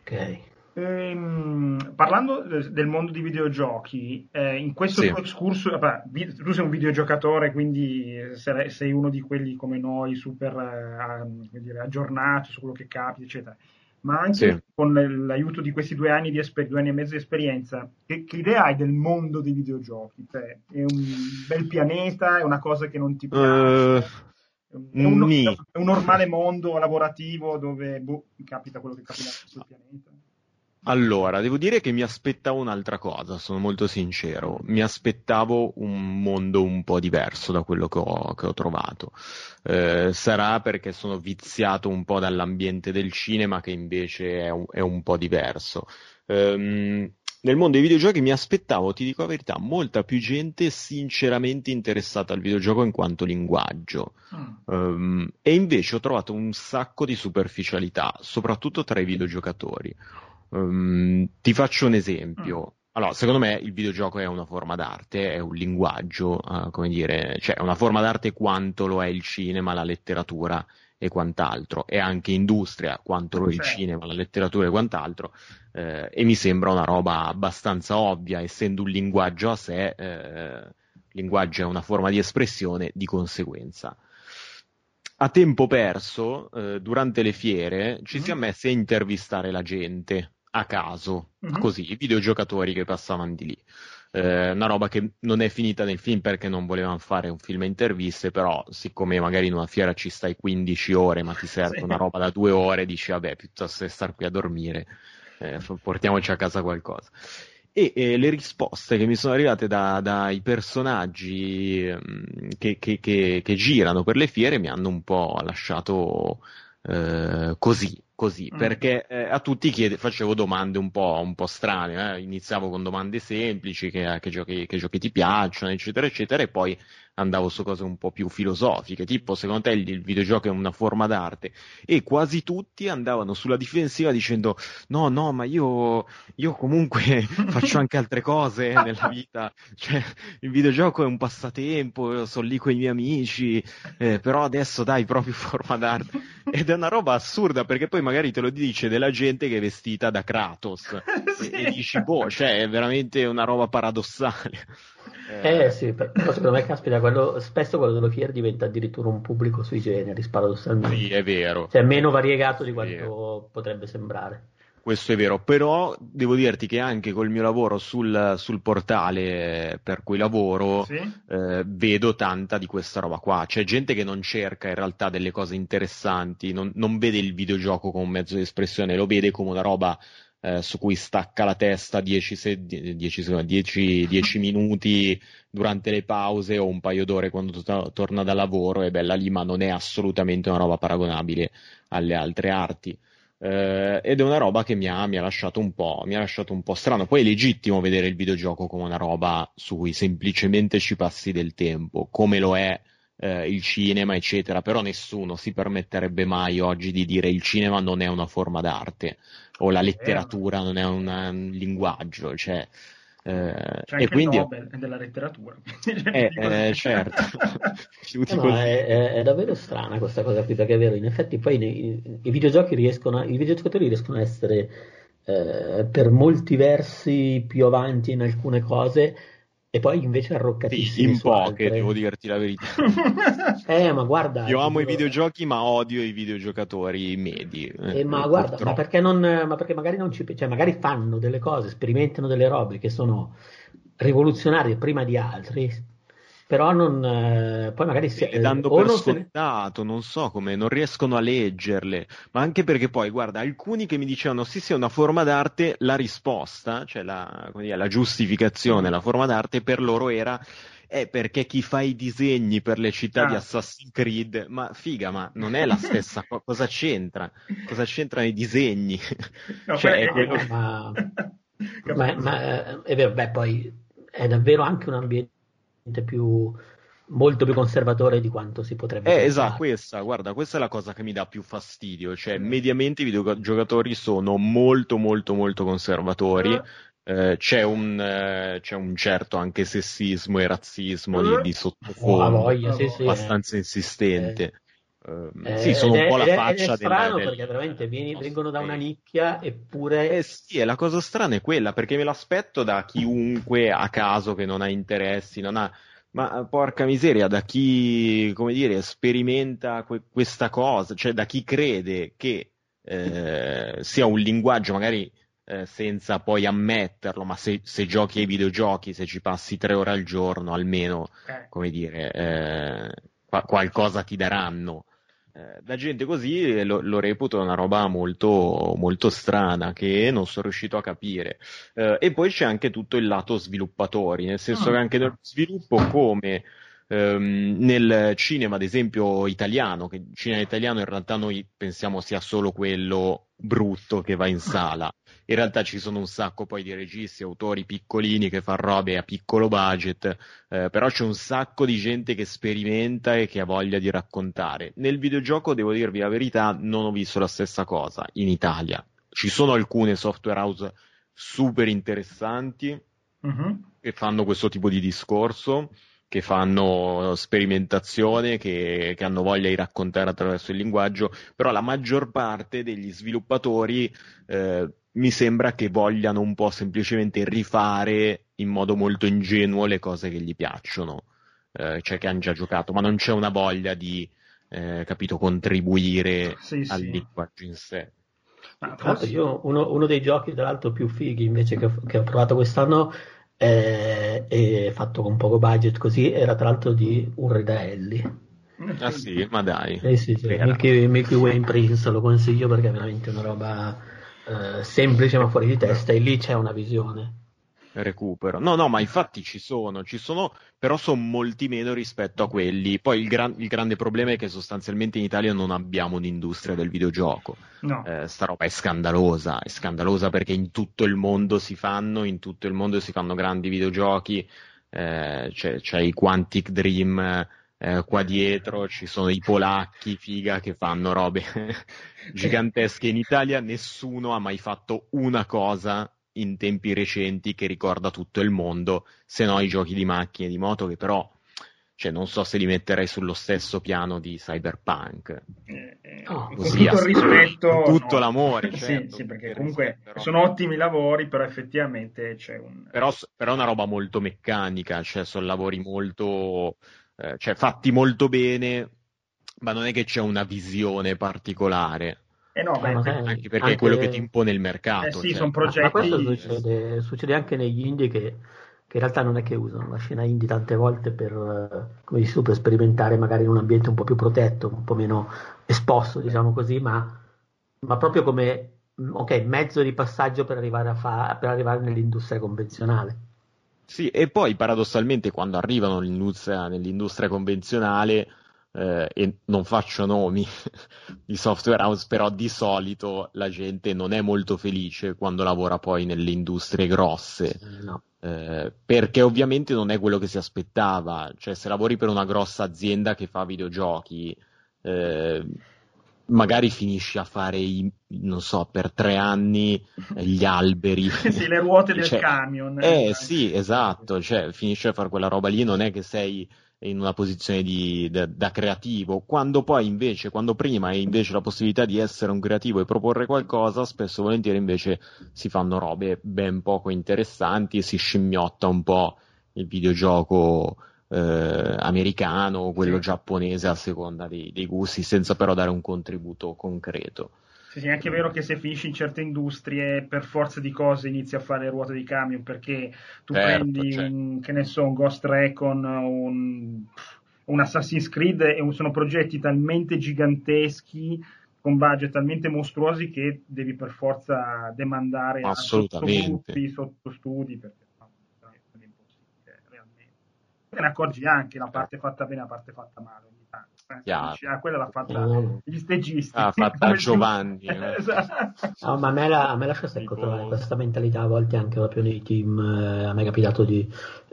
Ok. Ehm, parlando del mondo dei videogiochi, eh, in questo sì. tuo excursus, vabbè, tu sei un videogiocatore, quindi sei uno di quelli come noi super eh, dire, aggiornato su quello che capita, eccetera. Ma anche sì. con l'aiuto di questi due anni, di esper- due anni e mezzo di esperienza, che, che, idea hai del mondo dei videogiochi? Cioè, è un bel pianeta, è una cosa che non ti piace? Uh è un, è un, normale mondo lavorativo dove boh, capita quello che capita sul pianeta. Allora, devo dire che mi aspettavo un'altra cosa, sono molto sincero. Mi aspettavo un mondo un po' diverso da quello che ho, che ho trovato. Eh, sarà perché sono viziato un po' dall'ambiente del cinema, che invece è un, è un po' diverso. Um, nel mondo dei videogiochi mi aspettavo, ti dico la verità, molta più gente sinceramente interessata al videogioco in quanto linguaggio. Mm. Um, e invece ho trovato un sacco di superficialità, soprattutto tra i videogiocatori. Um, ti faccio un esempio. Mm. Allora, secondo me il videogioco è una forma d'arte, è un linguaggio, uh, come dire, cioè è una forma d'arte quanto lo è il cinema, la letteratura e quant'altro, e anche industria quanto lo è il cinema, la letteratura e quant'altro, eh, e mi sembra una roba abbastanza ovvia, essendo un linguaggio a sé, eh, linguaggio è una forma di espressione, di conseguenza. A tempo perso, eh, durante le fiere, ci mm-hmm. si è messi a intervistare la gente a caso, mm-hmm. così, i videogiocatori che passavano di lì eh, una roba che non è finita nel film perché non volevano fare un film a interviste, però siccome magari in una fiera ci stai 15 ore ma ti serve sì. una roba da due ore, dici vabbè, piuttosto che star qui a dormire, eh, portiamoci a casa qualcosa. E eh, le risposte che mi sono arrivate da, dai personaggi mh, che, che, che, che, girano per le fiere mi hanno un po' lasciato eh, così, così, mm. perché eh, a tutti chiede, facevo domande un po', un po strane, eh? iniziavo con domande semplici, che, che, giochi, che giochi ti piacciono, eccetera, eccetera, e poi andavo su cose un po' più filosofiche, tipo secondo te il, il, videogioco è una forma d'arte e quasi tutti andavano sulla difensiva dicendo no, no, ma io, io comunque faccio anche altre cose nella vita, cioè il videogioco è un passatempo, sono lì con i miei amici, eh, però adesso dai proprio forma d'arte ed è una roba assurda perché poi magari te lo dice della gente che è vestita da Kratos sì. e, e dici boh, cioè è veramente una roba paradossale. Eh, eh sì, però secondo me, caspita, quello, spesso quello dello Fier diventa addirittura un pubblico sui generis, paradossalmente. Sì, è vero. Cioè, meno variegato di quanto potrebbe sembrare. Questo è vero, però devo dirti che anche col mio lavoro sul, sul portale per cui lavoro sì? eh, vedo tanta di questa roba qua. C'è gente che non cerca in realtà delle cose interessanti, non, non vede il videogioco come un mezzo di espressione, lo vede come una roba eh, su cui stacca la testa 10, 10, 10, 10 minuti durante le pause o un paio d'ore quando to- torna da lavoro è bella lì, ma non è assolutamente una roba paragonabile alle altre arti. Uh, ed è una roba che mi ha, mi, ha mi ha, lasciato un po', strano. Poi è legittimo vedere il videogioco come una roba su cui semplicemente ci passi del tempo, come lo è uh, il cinema, eccetera. Però nessuno si permetterebbe mai oggi di dire il cinema non è una forma d'arte o la letteratura non è un, un linguaggio, cioè, eh, C'è e quindi Nobel della letteratura. eh, eh, certo. eh, no, è, è, è, davvero strana questa cosa qui, perché è vero, in effetti poi nei, i videogiochi riescono, a, i videogiocatori riescono a essere eh, per molti versi più avanti in alcune cose e poi invece arroccatissimi sì, in poche, altre. devo dirti la verità. eh, ma guarda. Io amo i videogiochi, ma odio i videogiocatori medi. Eh, eh, ma guarda, ma perché, non, ma perché magari non ci. Cioè, magari fanno delle cose, sperimentano delle robe che sono rivoluzionarie prima di altri, però non, eh, poi magari si, eh, dando per non scontato, non so come, non riescono a leggerle, ma anche perché poi, guarda, alcuni che mi dicevano sì sì è una forma d'arte, la risposta, cioè la, dire, la giustificazione, la forma d'arte per loro era è perché chi fa i disegni per le città ah. di Assassin's Creed, ma figa, ma non è la stessa cosa, cosa c'entra? Cosa c'entrano i disegni? No, cioè, è quello... ma, ma, ma, eh, è vero, beh, poi è davvero anche un ambiente più molto più conservatore di quanto si potrebbe eh, esatto, questa, guarda, questa è la cosa che mi dà più fastidio, cioè mm. mediamente i videogiocatori sono molto molto molto conservatori, mm. eh, c'è, un, eh, c'è, un, certo anche sessismo e razzismo mm. di, di sottofondo oh, voglia, sì, sì, abbastanza insistente. Uh, sì, sono un po' la faccia è strano del, perché veramente vieni, vengono da una nicchia eppure eh sì, e la cosa strana è quella perché me l'aspetto da chiunque a caso che non ha interessi, non ha ma eh, porca miseria, da chi, come dire, sperimenta que- questa cosa, cioè da chi crede che eh, sia un linguaggio magari eh, senza poi ammetterlo, ma se, se, giochi ai videogiochi, se ci passi tre ore al giorno, almeno, eh. come dire, eh, qua- qualcosa ti daranno. Eh, da gente così lo, lo, reputo una roba molto, molto strana che non sono riuscito a capire. Eh, e poi c'è anche tutto il lato sviluppatori, nel senso oh. che anche nello sviluppo come ehm, nel cinema, ad esempio, italiano, che il cinema italiano in realtà noi pensiamo sia solo quello brutto che va in sala in realtà ci sono un sacco poi di registi, autori piccolini che fanno robe a piccolo budget, eh, però c'è un sacco di gente che sperimenta e che ha voglia di raccontare. Nel videogioco, devo dirvi la verità, non ho visto la stessa cosa in Italia. Ci sono alcune software house super interessanti uh-huh. che fanno questo tipo di discorso che fanno sperimentazione, che, che, hanno voglia di raccontare attraverso il linguaggio, però la maggior parte degli sviluppatori eh, mi sembra che vogliano un po' semplicemente rifare in modo molto ingenuo le cose che gli piacciono, eh, cioè che hanno già giocato, ma non c'è una voglia di, eh, capito, contribuire sì, al sì. linguaggio in sé. Ma forse... io uno, uno, dei giochi, tra l'altro, più fighi invece che ho, che ho provato quest'anno eh, e fatto con poco budget così, era tra l'altro di un Redaelli. Ah sì, ma dai. Eh sì, sì. Milky, Milky Way Prince lo consiglio perché è veramente una roba eh, semplice ma fuori di testa e lì c'è una visione. Recupero. No, no, ma infatti ci sono, ci sono, però sono molti meno rispetto a quelli. Poi il, gran, il grande problema è che sostanzialmente in Italia non abbiamo un'industria del videogioco. No. Eh, sta roba è scandalosa, è scandalosa perché in tutto il mondo si fanno, in tutto il mondo si fanno grandi videogiochi, eh, c'è, c'è i Quantic Dream eh, qua dietro ci sono i polacchi, figa, che fanno robe gigantesche. In Italia nessuno ha mai fatto una cosa in tempi recenti che ricorda tutto il mondo, se no i giochi di macchine di moto che però cioè, non so se li metterei sullo stesso piano di Cyberpunk. Eh, eh, oh, con tutto il rispetto, tutto no. l'amore, certo, sì, sì, perché comunque però... sono ottimi lavori, però effettivamente c'è un... Però, però è una roba molto meccanica, cioè sono lavori molto eh, cioè fatti molto bene, ma non è che c'è una visione particolare. Eh no, beh, anche perché anche... è quello che ti impone il mercato. Eh sì, cioè. sono progetti. Ma, questo succede, succede, anche negli indie che, che, in realtà non è che usano la scena indie tante volte per, eh, come dici tu, per sperimentare magari in un ambiente un po' più protetto, un po' meno esposto, diciamo così, ma, ma proprio come okay, mezzo di passaggio per arrivare, fa, per arrivare nell'industria convenzionale. Sì, e poi paradossalmente quando arrivano nell'industria, nell'industria convenzionale, eh, e non faccio nomi di software house, però di solito la gente non è molto felice quando lavora poi nelle industrie grosse. No. Eh, perché ovviamente non è quello che si aspettava, cioè se lavori per una grossa azienda che fa videogiochi, eh, magari finisci a fare, i, non so, per tre anni gli alberi. sì, le ruote del cioè, camion. Eh, eh sì, esatto, cioè finisci a fare quella roba lì, non è che sei in una posizione di, da, da, creativo, quando poi invece, quando prima hai invece la possibilità di essere un creativo e proporre qualcosa, spesso e volentieri invece si fanno robe ben poco interessanti e si scimmiotta un po' il videogioco eh, americano o quello sì. giapponese a seconda dei, dei, gusti, senza però dare un contributo concreto. Sì, sì, è anche vero che se finisci in certe industrie, per forza di cose inizi a fare ruote di camion, perché tu certo, prendi, certo. Un, che ne so, un Ghost Recon, un, un Assassin's Creed, e sono progetti talmente giganteschi con budget talmente mostruosi che devi per forza demandare a sottogruppi, sottostudi, perché te ne accorgi anche la parte fatta bene e la parte fatta male ogni tanto. Eh, ah, quella l'ha fatta mm. gli stegisti. Ah, fatta Giovanni. Eh. esatto. no, ma a me, la, a me lascia secco trovare questa mentalità a volte anche proprio nei team. Eh, a me è capitato di,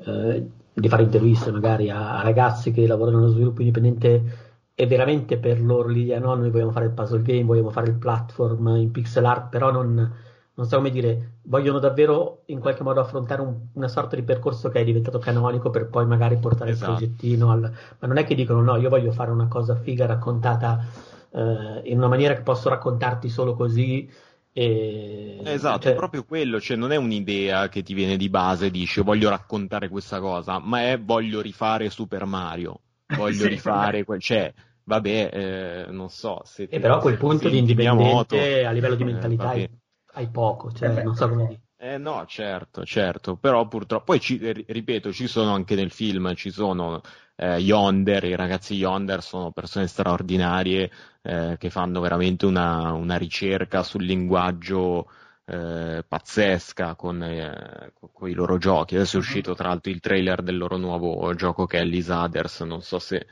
eh, di fare interviste magari a, a, ragazzi che lavorano nello sviluppo indipendente e veramente per loro l'idea no, noi vogliamo fare il puzzle game, vogliamo fare il platform in pixel art, però non non so come dire, vogliono davvero in qualche modo affrontare un, una sorta di percorso che è diventato canonico per poi magari portare esatto. il progettino al... Ma non è che dicono no, io voglio fare una cosa figa raccontata eh, in una maniera che posso raccontarti solo così. E... Esatto, cioè... è proprio quello, cioè non è un'idea che ti viene di base e dici voglio raccontare questa cosa, ma è voglio rifare Super Mario, voglio sì, rifare, quel... cioè vabbè, eh, non so. Se e però a quel punto di indipendente a livello di eh, mentalità eh, hai poco, cioè, eh non so come dire. Eh no, certo, certo, però purtroppo, poi ci, ripeto, ci sono anche nel film, ci sono eh, Yonder, i ragazzi Yonder sono persone straordinarie eh, che fanno veramente una, una ricerca sul linguaggio eh, pazzesca con, eh, con, i loro giochi. Adesso è mhm. uscito tra l'altro il trailer del loro nuovo gioco che è Elise Others, non so se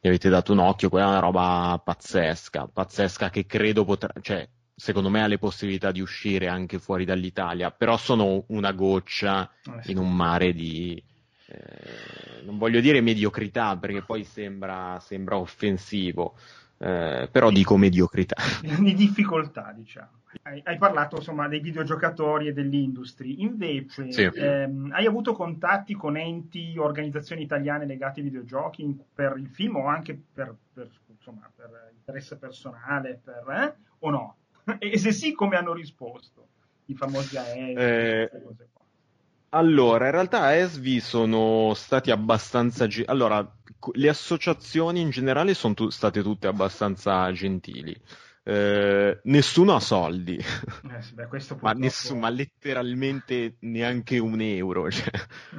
gli avete dato un occhio, quella è una roba pazzesca, pazzesca che credo potrà, cioè secondo me ha le possibilità di uscire anche fuori dall'Italia, però sono una goccia eh in un mare di, eh, non voglio dire mediocrità perché poi sembra, sembra offensivo, eh, però dico mediocrità. Di difficoltà, diciamo. Hai, hai, parlato insomma dei videogiocatori e dell'industria, invece sì. ehm, hai avuto contatti con enti, organizzazioni italiane legate ai videogiochi per il film o anche per, per, insomma, per interesse personale, per, eh? o no? e se sì, come hanno risposto i famosi AESVI? Eh, allora, in realtà AESVI sono stati abbastanza... Ge- allora, le associazioni in generale sono tu- state tutte abbastanza gentili. Eh, nessuno ha soldi, eh sì, beh, purtroppo... ma, nessuno, ma, letteralmente neanche un euro. Cioè,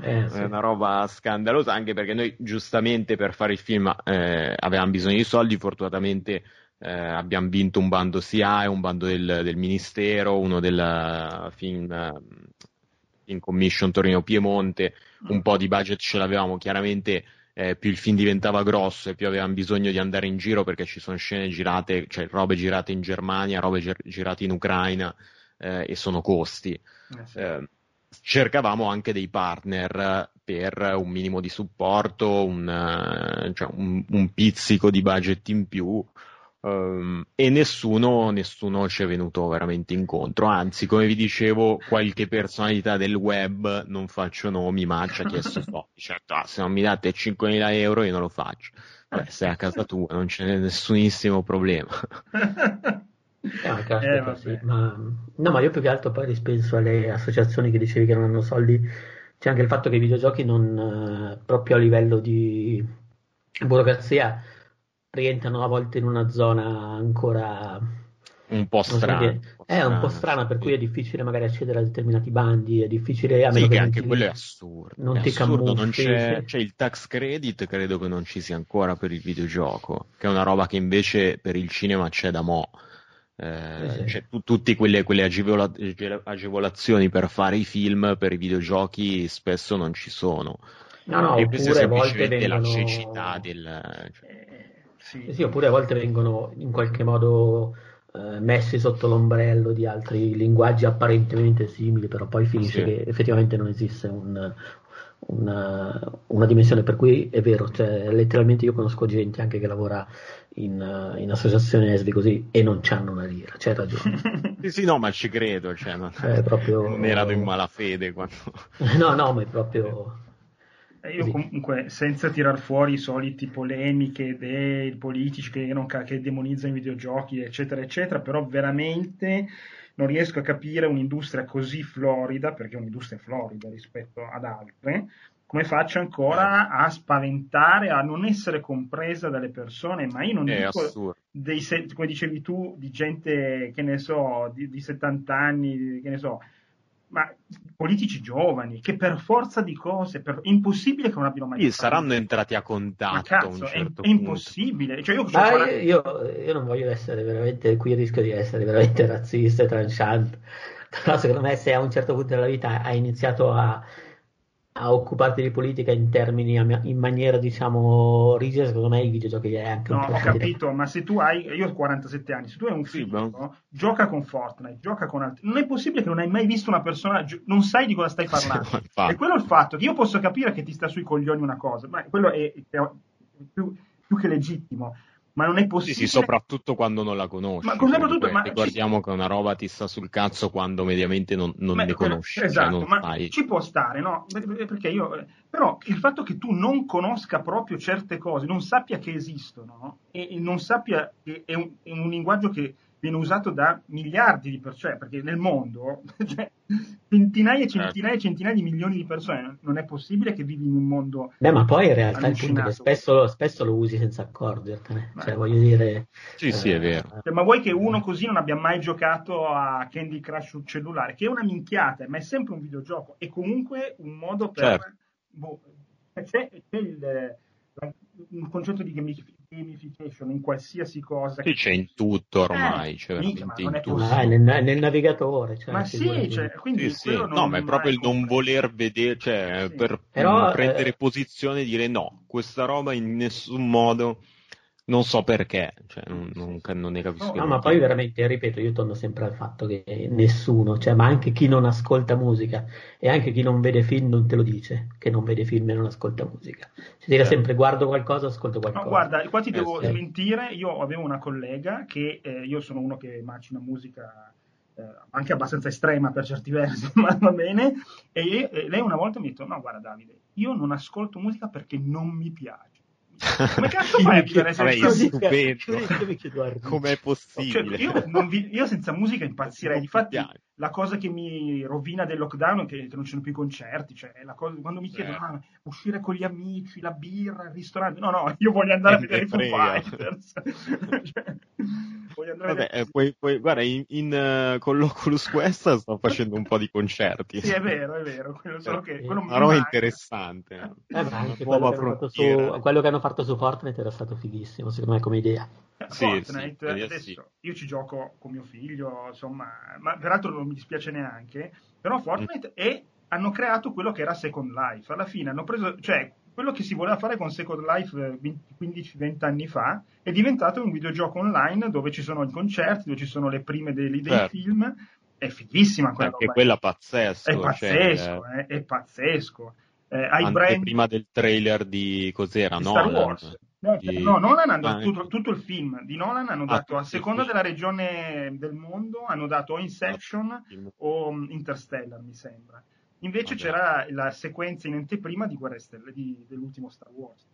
eh, sì. È una roba scandalosa, anche perché noi giustamente per fare il film eh, avevamo bisogno di soldi, fortunatamente eh, abbiamo vinto un bando SIAE, un bando del, del Ministero, uno del Film, film Commission Torino Piemonte, un po' di budget ce l'avevamo, chiaramente eh, più il film diventava grosso e più avevamo bisogno di andare in giro perché ci sono scene girate, cioè robe girate in Germania, robe gir- girate in Ucraina eh, e sono costi. Eh sì. Eh, cercavamo anche dei partner per un minimo di supporto, un, eh, cioè un, un pizzico di budget in più Um, e nessuno, nessuno ci è venuto veramente incontro. Anzi, come vi dicevo, qualche personalità del web, non faccio nomi, ma ci ha chiesto soldi. Certo, ah, se non mi date 5.000 euro io non lo faccio. Beh, sei a casa tua, non c'è nessunissimo problema. Eh, caspita, eh, sì. ma, no, ma io più che altro poi rispenso alle associazioni che dicevi che non hanno soldi. C'è anche il fatto che i videogiochi non, eh, proprio a livello di burocrazia, rientrano a volte in una zona ancora un po' strana. So è un po' strana, per cui è difficile magari accedere a determinati bandi, è difficile a meno sì, che, anche quello è assurdo. Non è ti assurdo, non c'è, c'è, il tax credit, credo che non ci sia ancora per il videogioco, che è una roba che invece per il cinema c'è da mo'. Eh, sì. tu, tutte quelle, quelle agevola, agevolazioni per fare i film, per i videogiochi spesso non ci sono. No, no, e questa è semplicemente vengono... la cecità del... Cioè... Sì. sì, oppure a volte vengono in qualche modo eh, messi sotto l'ombrello di altri linguaggi apparentemente simili, però poi finisce sì. che effettivamente non esiste un, una, una, dimensione per cui è vero, cioè, letteralmente io conosco gente anche che lavora in, in associazione ESVI così e non c'hanno una lira, c'è ragione. sì, sì, no, ma ci credo, cioè, non, cioè, proprio... non erano in malafede quando... no, no, ma è proprio io comunque, senza tirar fuori i soliti polemiche dei politici che, non, che demonizzano i videogiochi, eccetera, eccetera, però veramente non riesco a capire un'industria così florida, perché è un'industria florida rispetto ad altre, come faccia ancora a spaventare, a non essere compresa dalle persone, ma io non è dico dei, come dicevi tu, di gente, che ne so, di, di 70 anni, che ne so, ma politici giovani che per forza di cose per... impossibile che non abbiano mai sì, saranno entrati a contatto ma cazzo, certo è, è, impossibile. Cioè io, ma io, io, non voglio essere veramente qui rischio di essere veramente razzista e tranchante però secondo me se a un certo punto della vita hai iniziato a a occuparti di politica in termini in maniera diciamo rigida secondo me i videogiochi è anche no, un po' ho capito ma se tu hai io ho 47 anni se tu hai un figlio sì, no? gioca con Fortnite gioca con altri non è possibile che non hai mai visto una persona non sai di cosa stai parlando. sì, e quello è il fatto che io posso capire che ti sta sui coglioni una cosa ma quello è, è più, più che legittimo ma non è possibile. Sì, sì, soprattutto quando non la conosci. Ma soprattutto, ma ricordiamo ci... che una roba ti sta sul cazzo quando mediamente non, non ma, ne conosci. Cioè esatto, cioè ma sai. ci può stare, no? Perché io, però il fatto che tu non conosca proprio certe cose, non sappia che esistono, e non sappia che è un, è un linguaggio che viene usato da miliardi di persone, perché nel mondo cioè, centinaia e certo. centinaia e centinaia di milioni di persone, non è possibile che vivi in un mondo Beh, ma poi in realtà il punto è che spesso, spesso, lo usi senza accorgertene, cioè voglio dire... Sì, eh, sì, è vero. Cioè, ma vuoi che uno così non abbia mai giocato a Candy Crush sul cellulare, che è una minchiata, ma è sempre un videogioco, è comunque un modo per... Certo. Boh, c'è, c'è il un concetto di gamification in qualsiasi cosa. Sì, c'è in tutto ormai. Eh, cioè mica, in tutto. Ah, nel, nel, navigatore. Cioè, ma sì, cioè, quindi sì, sì. no, ma è proprio il non voler vedere, cioè sì. per Però, prendere eh... posizione e dire no, questa roba in nessun modo non so perché, cioè, non, non, non, ne capisco. No, ma poi veramente, ripeto, io torno sempre al fatto che nessuno, cioè, ma anche chi non ascolta musica e anche chi non vede film non te lo dice che non vede film e non ascolta musica. Si dice certo. sempre guardo qualcosa, ascolto qualcosa. No, guarda, qua ti eh, devo sì. smentire, io avevo una collega che, eh, io sono uno che macina musica eh, anche abbastanza estrema per certi versi, ma va bene, e, e lei una volta mi ha detto, no guarda Davide, io non ascolto musica perché non mi piace come cazzo fai a vivere senza musica? Com'è possibile? Cioè, io, vi, io, senza musica impazzirei. Difatti, la cosa che mi rovina del lockdown è che non ci sono più i concerti. Cioè, cosa, quando mi chiedono ah, uscire con gli amici, la birra, il ristorante. No, no, io voglio andare a vedere i Foo Fighters. cioè, voglio andare Vabbè, a vedere... poi, poi, guarda, in, in, uh, con l'Oculus Quest sto facendo un po' di concerti. Sì, è vero, è vero. Quello, solo che, quello una roba interessante. Eh, anche quello che, su, quello che hanno fatto su Fortnite era stato fighissimo, secondo me, come idea. Sì, Fortnite, sì, adesso sì. io ci gioco con mio figlio, insomma, ma peraltro non mi dispiace neanche, però Fortnite mm. e hanno creato quello che era Second Life. Alla fine hanno preso, cioè, quello che si voleva fare con Second Life 15-20 anni fa è diventato un videogioco online dove ci sono i concerti, dove ci sono le prime dei, dei certo. film. È fighissima quella Anche quella pazzesco. È pazzesco, cioè... è, è pazzesco eh, ai brand... prima del trailer di cos'era? Di Star Wars. No, di... no, Nolan hanno dato tutto, tutto, il film di Nolan hanno ah, dato a seconda della regione del mondo hanno dato o Inception ah, o mm, Interstellar mi sembra invece Vabbè. c'era la sequenza in anteprima di Guerre Stelle di, dell'ultimo Star Wars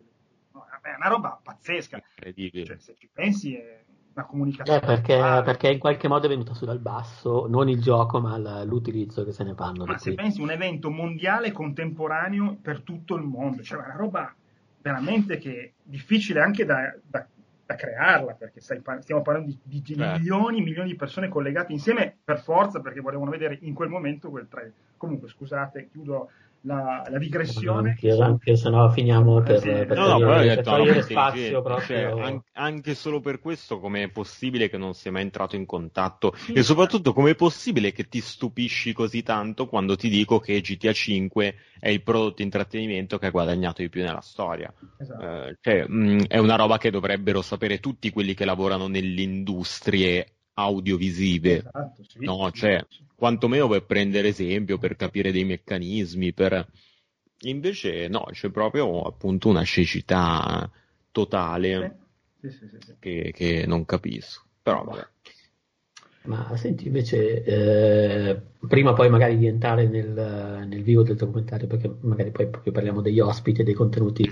è una roba pazzesca incredibile cioè, se ci pensi è una comunicazione. Eh, perché, perché, in qualche modo è venuta su dal basso, non il gioco, ma l'utilizzo che se ne fanno. Ma se qui. pensi un evento mondiale contemporaneo per tutto il mondo, cioè una roba veramente che difficile anche da, da, da crearla, perché stai, stiamo parlando di, di milioni e milioni di persone collegate insieme per forza, perché volevano vedere in quel momento quel trailer. Comunque, scusate, chiudo la, la digressione. Anche, anche se no finiamo per, eh, per no, togliere, no, per togliere spazio proprio. Cioè, anche solo per questo come è possibile che non sia mai entrato in contatto sì. e soprattutto come è possibile che ti stupisci così tanto quando ti dico che GTA 5 è il prodotto intrattenimento che ha guadagnato di più nella storia. Esatto. Eh, cioè, mh, è una roba che dovrebbero sapere tutti quelli che lavorano nelle industrie audiovisive. Esatto, sì, no, sì, cioè, sì. quantomeno per prendere esempio, per capire dei meccanismi, per... Invece no, c'è proprio appunto una cecità totale che, che, non capisco. Però vabbè. Ma senti, invece, eh, prima poi magari di entrare nel, nel, vivo del documentario, perché magari poi proprio parliamo degli ospiti e dei contenuti,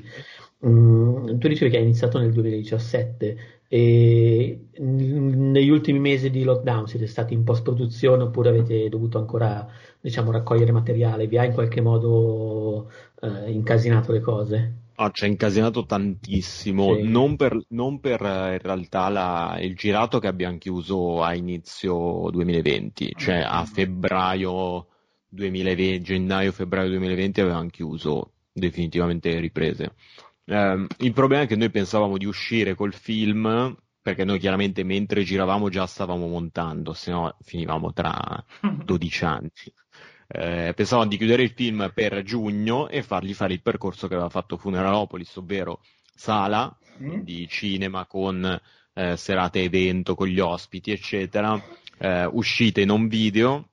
mm, tu dicevi che hai iniziato nel 2017 e negli ultimi mesi di lockdown siete stati in post-produzione oppure avete dovuto ancora diciamo, raccogliere materiale? Vi ha in qualche modo eh, incasinato le cose? Ah, ci ha incasinato tantissimo, sì. non, per, non, per, in realtà la, il girato che abbiamo chiuso a inizio 2020, cioè a febbraio 2020, gennaio-febbraio 2020 avevamo chiuso definitivamente le riprese. Eh, il problema è che noi pensavamo di uscire col film, perché noi chiaramente mentre giravamo già stavamo montando, se no finivamo tra 12 anni. eh, pensavano di chiudere il film per giugno e fargli fare il percorso che aveva fatto Funeralopolis, ovvero sala mm. di cinema con eh, serate evento con gli ospiti, eccetera, eh, uscite non video,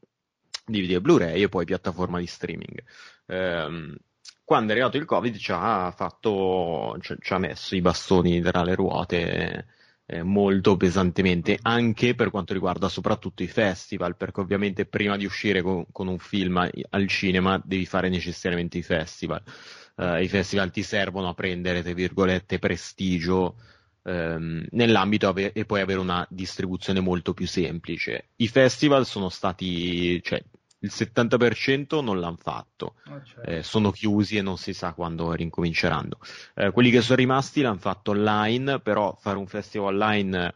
DVD e Blu-ray e poi piattaforma di streaming. Eh, quando è arrivato il Covid ci ha, fatto, ci, ci ha messo i bastoni tra le ruote eh, molto pesantemente, anche per quanto riguarda soprattutto i festival, perché ovviamente prima di uscire con, con un film al cinema devi fare necessariamente i festival. Uh, I festival ti servono a prendere, tra virgolette, prestigio ehm, nell'ambito e poi avere una distribuzione molto più semplice. I festival sono stati, cioè, il 70% non l'hanno fatto, oh, certo. eh, sono chiusi e non si sa quando rincominceranno. Eh, quelli che sono rimasti l'hanno fatto online, però fare un festival online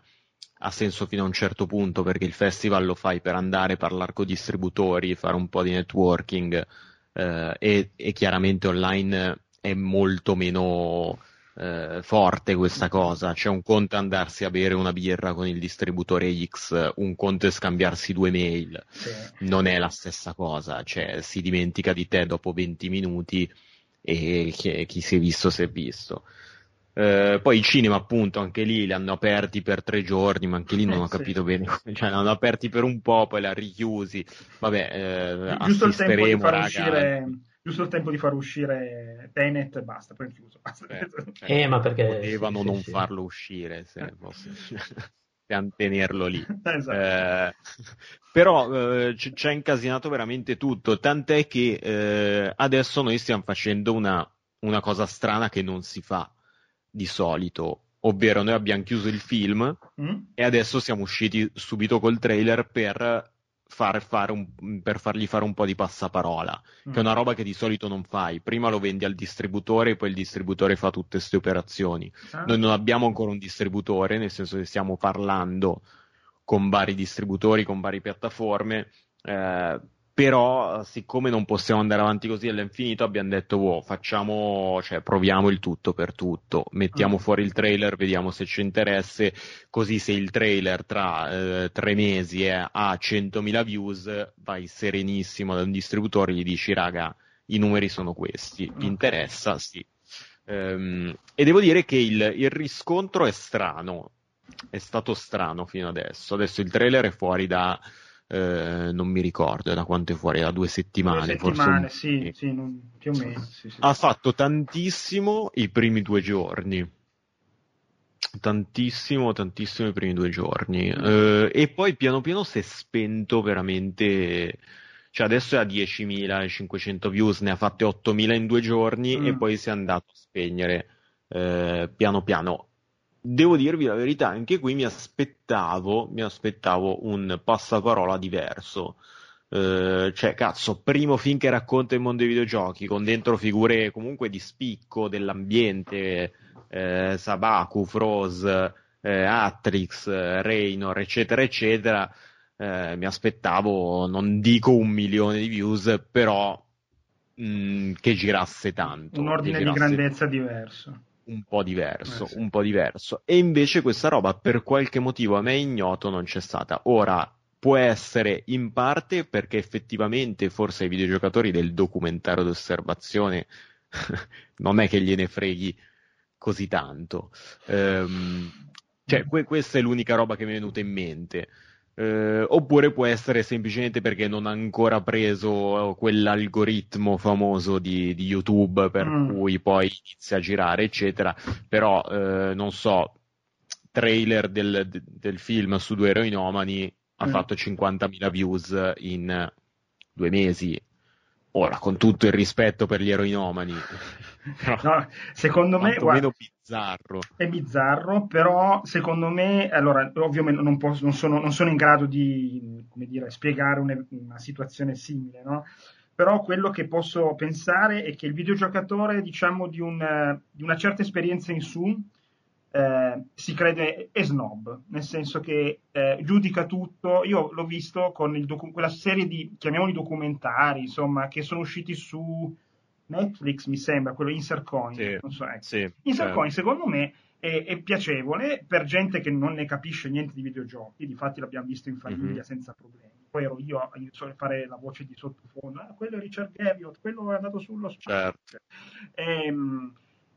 ha senso fino a un certo punto perché il festival lo fai per andare, parlare con distributori, fare un po' di networking eh, e, e, chiaramente online è molto meno eh, forte questa cosa. C'è un conto andarsi a bere una birra con il distributore X, un conto è scambiarsi due mail. Sì. Non è la stessa cosa, cioè si dimentica di te dopo 20 minuti e chi, chi si è visto si è visto. Uh, poi i cinema, appunto, anche lì li hanno aperti per tre giorni, ma anche lì non ho capito sì. bene. Cioè, li hanno aperti per un po', poi li ha richiusi. Vabbè, uh, giusto il tempo di far raga. uscire giusto il tempo di far uscire Tenet e basta, poi è chiuso. Basta. Eh, eh, ma perché potevano sì, non sì, farlo uscire se eh. fosse tenerlo lì. Esatto. Eh, però eh, ci ha incasinato veramente tutto, tant'è che eh, adesso noi stiamo facendo una, una, cosa strana che non si fa di solito, ovvero noi abbiamo chiuso il film mm? e adesso siamo usciti subito col trailer per far fare un, per fargli fare un po' di passaparola, mm. che è una roba che di solito non fai. Prima lo vendi al distributore e poi il distributore fa tutte queste operazioni. Ah. Noi non abbiamo ancora un distributore, nel senso che stiamo parlando con vari distributori, con varie piattaforme. Eh, però siccome non possiamo andare avanti così all'infinito abbiamo detto wow, facciamo, cioè proviamo il tutto per tutto, mettiamo mm. fuori il trailer, vediamo se ci interessa, così se il trailer tra eh, tre mesi è a 100.000 views vai serenissimo da un distributore e gli dici raga i numeri sono questi, vi interessa? Sì. Um, e devo dire che il, il riscontro è strano, è stato strano fino adesso, adesso il trailer è fuori da eh, non mi ricordo da quanto è fuori, da due settimane. Due settimane, forse sì, sì non... più o meno. Sì. Ha fatto tantissimo i primi due giorni. Tantissimo, tantissimo i primi due giorni. Mm. Eh, e poi piano piano si è spento veramente. Cioè adesso è a 10.500 views, ne ha fatte 8.000 in due giorni mm. e poi si è andato a spegnere eh, piano piano devo dirvi la verità, anche qui mi aspettavo, mi aspettavo un passaparola diverso. Uh, cioè, cazzo, primo film che racconta il mondo dei videogiochi, con dentro figure comunque di spicco dell'ambiente, eh, Sabaku, Froze, eh, Atrix, Raynor, eccetera, eccetera. Eh, mi aspettavo, non dico un milione di views, però mh, mm, che girasse tanto. Un ordine di grandezza diverso un po' diverso, eh sì. un po' diverso. E invece questa roba per qualche motivo a me ignoto non c'è stata. Ora può essere in parte perché effettivamente forse ai videogiocatori del documentario d'osservazione non è che gliene freghi così tanto. Um, cioè, que- questa è l'unica roba che mi è venuta in mente. Eh, oppure può essere semplicemente perché non ha ancora preso quell'algoritmo famoso di, di YouTube per mm. cui poi inizia a girare, eccetera. Però eh, non so, trailer del, del, film su due eroinomani ha mm. fatto 50.000 views in due mesi. Ora, con tutto il rispetto per gli eroinomani, no, secondo me guarda, bizzarro. È bizzarro, però secondo me, allora, ovviamente non, posso, non, sono, non sono, in grado di dire, spiegare una, una situazione simile, no? però quello che posso pensare è che il videogiocatore, diciamo, di, un, di una certa esperienza in su, eh, si crede è snob, nel senso che eh, giudica tutto. Io l'ho visto con docu- quella serie di, chiamiamoli documentari, insomma, che sono usciti su Netflix, mi sembra, quello Insert Coin. Sì, non so, ecco. sì, Insert certo. Coin, secondo me, è, è, piacevole per gente che non ne capisce niente di videogiochi, difatti l'abbiamo visto in famiglia mm-hmm. senza problemi poi ero io a fare la voce di sottofondo, ah, quello è Richard Gaviot, quello è andato sullo spazio. Certo. Ehm,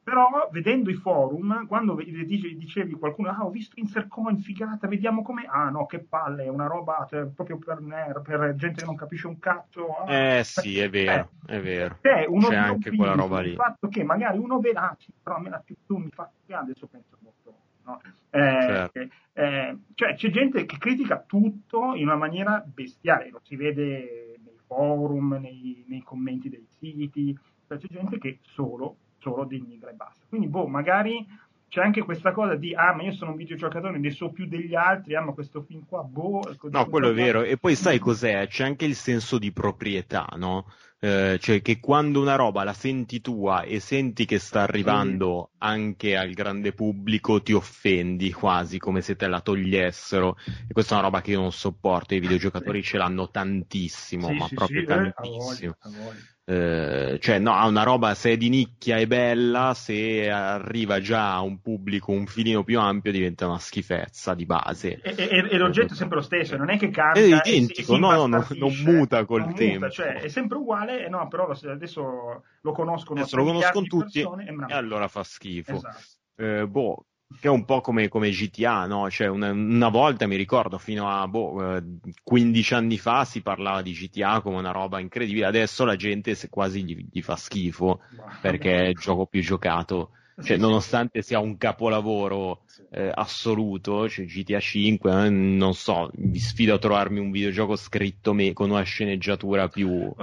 però vedendo i forum, quando dicevi qualcuno, ah ho visto Intercoin, figata, vediamo come, ah no, che palle, è una roba cioè, proprio per per gente che non capisce un cazzo. Ah, eh sì, è vero, eh, è vero. C'è, uno c'è anche quella roba lì. Il fatto che magari uno veda, però a me la più tu mi fa cagare, adesso penso molto. No? Eh, certo. eh, cioè c'è gente che critica tutto in una maniera bestiale, lo si vede nei forum, nei, nei commenti dei siti, cioè, c'è gente che solo solo denigra e basta. Quindi, boh, magari c'è anche questa cosa di, ah, ma io sono un videogiocatore, ne so più degli altri, ah, ma questo film qua, boh. No, quello è vero. E poi sai cos'è? C'è anche il senso di proprietà, no? Eh, cioè che quando una roba la senti tua e senti che sta arrivando sì. anche al grande pubblico ti offendi quasi come se te la togliessero e questa è una roba che io non sopporto i videogiocatori sì. ce l'hanno tantissimo sì, ma proprio tantissimo eh, a voglia, a voglia. Eh, cioè, no, una roba se è di nicchia e bella, se arriva già a un pubblico un filino più ampio, diventa una schifezza di base. E, e, e l'oggetto è sempre lo stesso, non è che cambia. È identico, no, no, no, non muta col non tempo. Muta, cioè, è sempre uguale, no, però adesso lo conoscono. Adesso lo conoscono tutti e allora fa schifo. Esatto. Eh, boh, che è un po' come, come GTA, no? Cioè una, una, volta mi ricordo, fino a boh, 15 eh, anni fa si parlava di GTA come una roba incredibile, adesso la gente quasi gli, gli fa schifo perché è il gioco più giocato. Cioè, nonostante sia un capolavoro eh, assoluto, cioè GTA 5, eh, non so, vi sfido a trovarmi un videogioco scritto me- con una sceneggiatura più...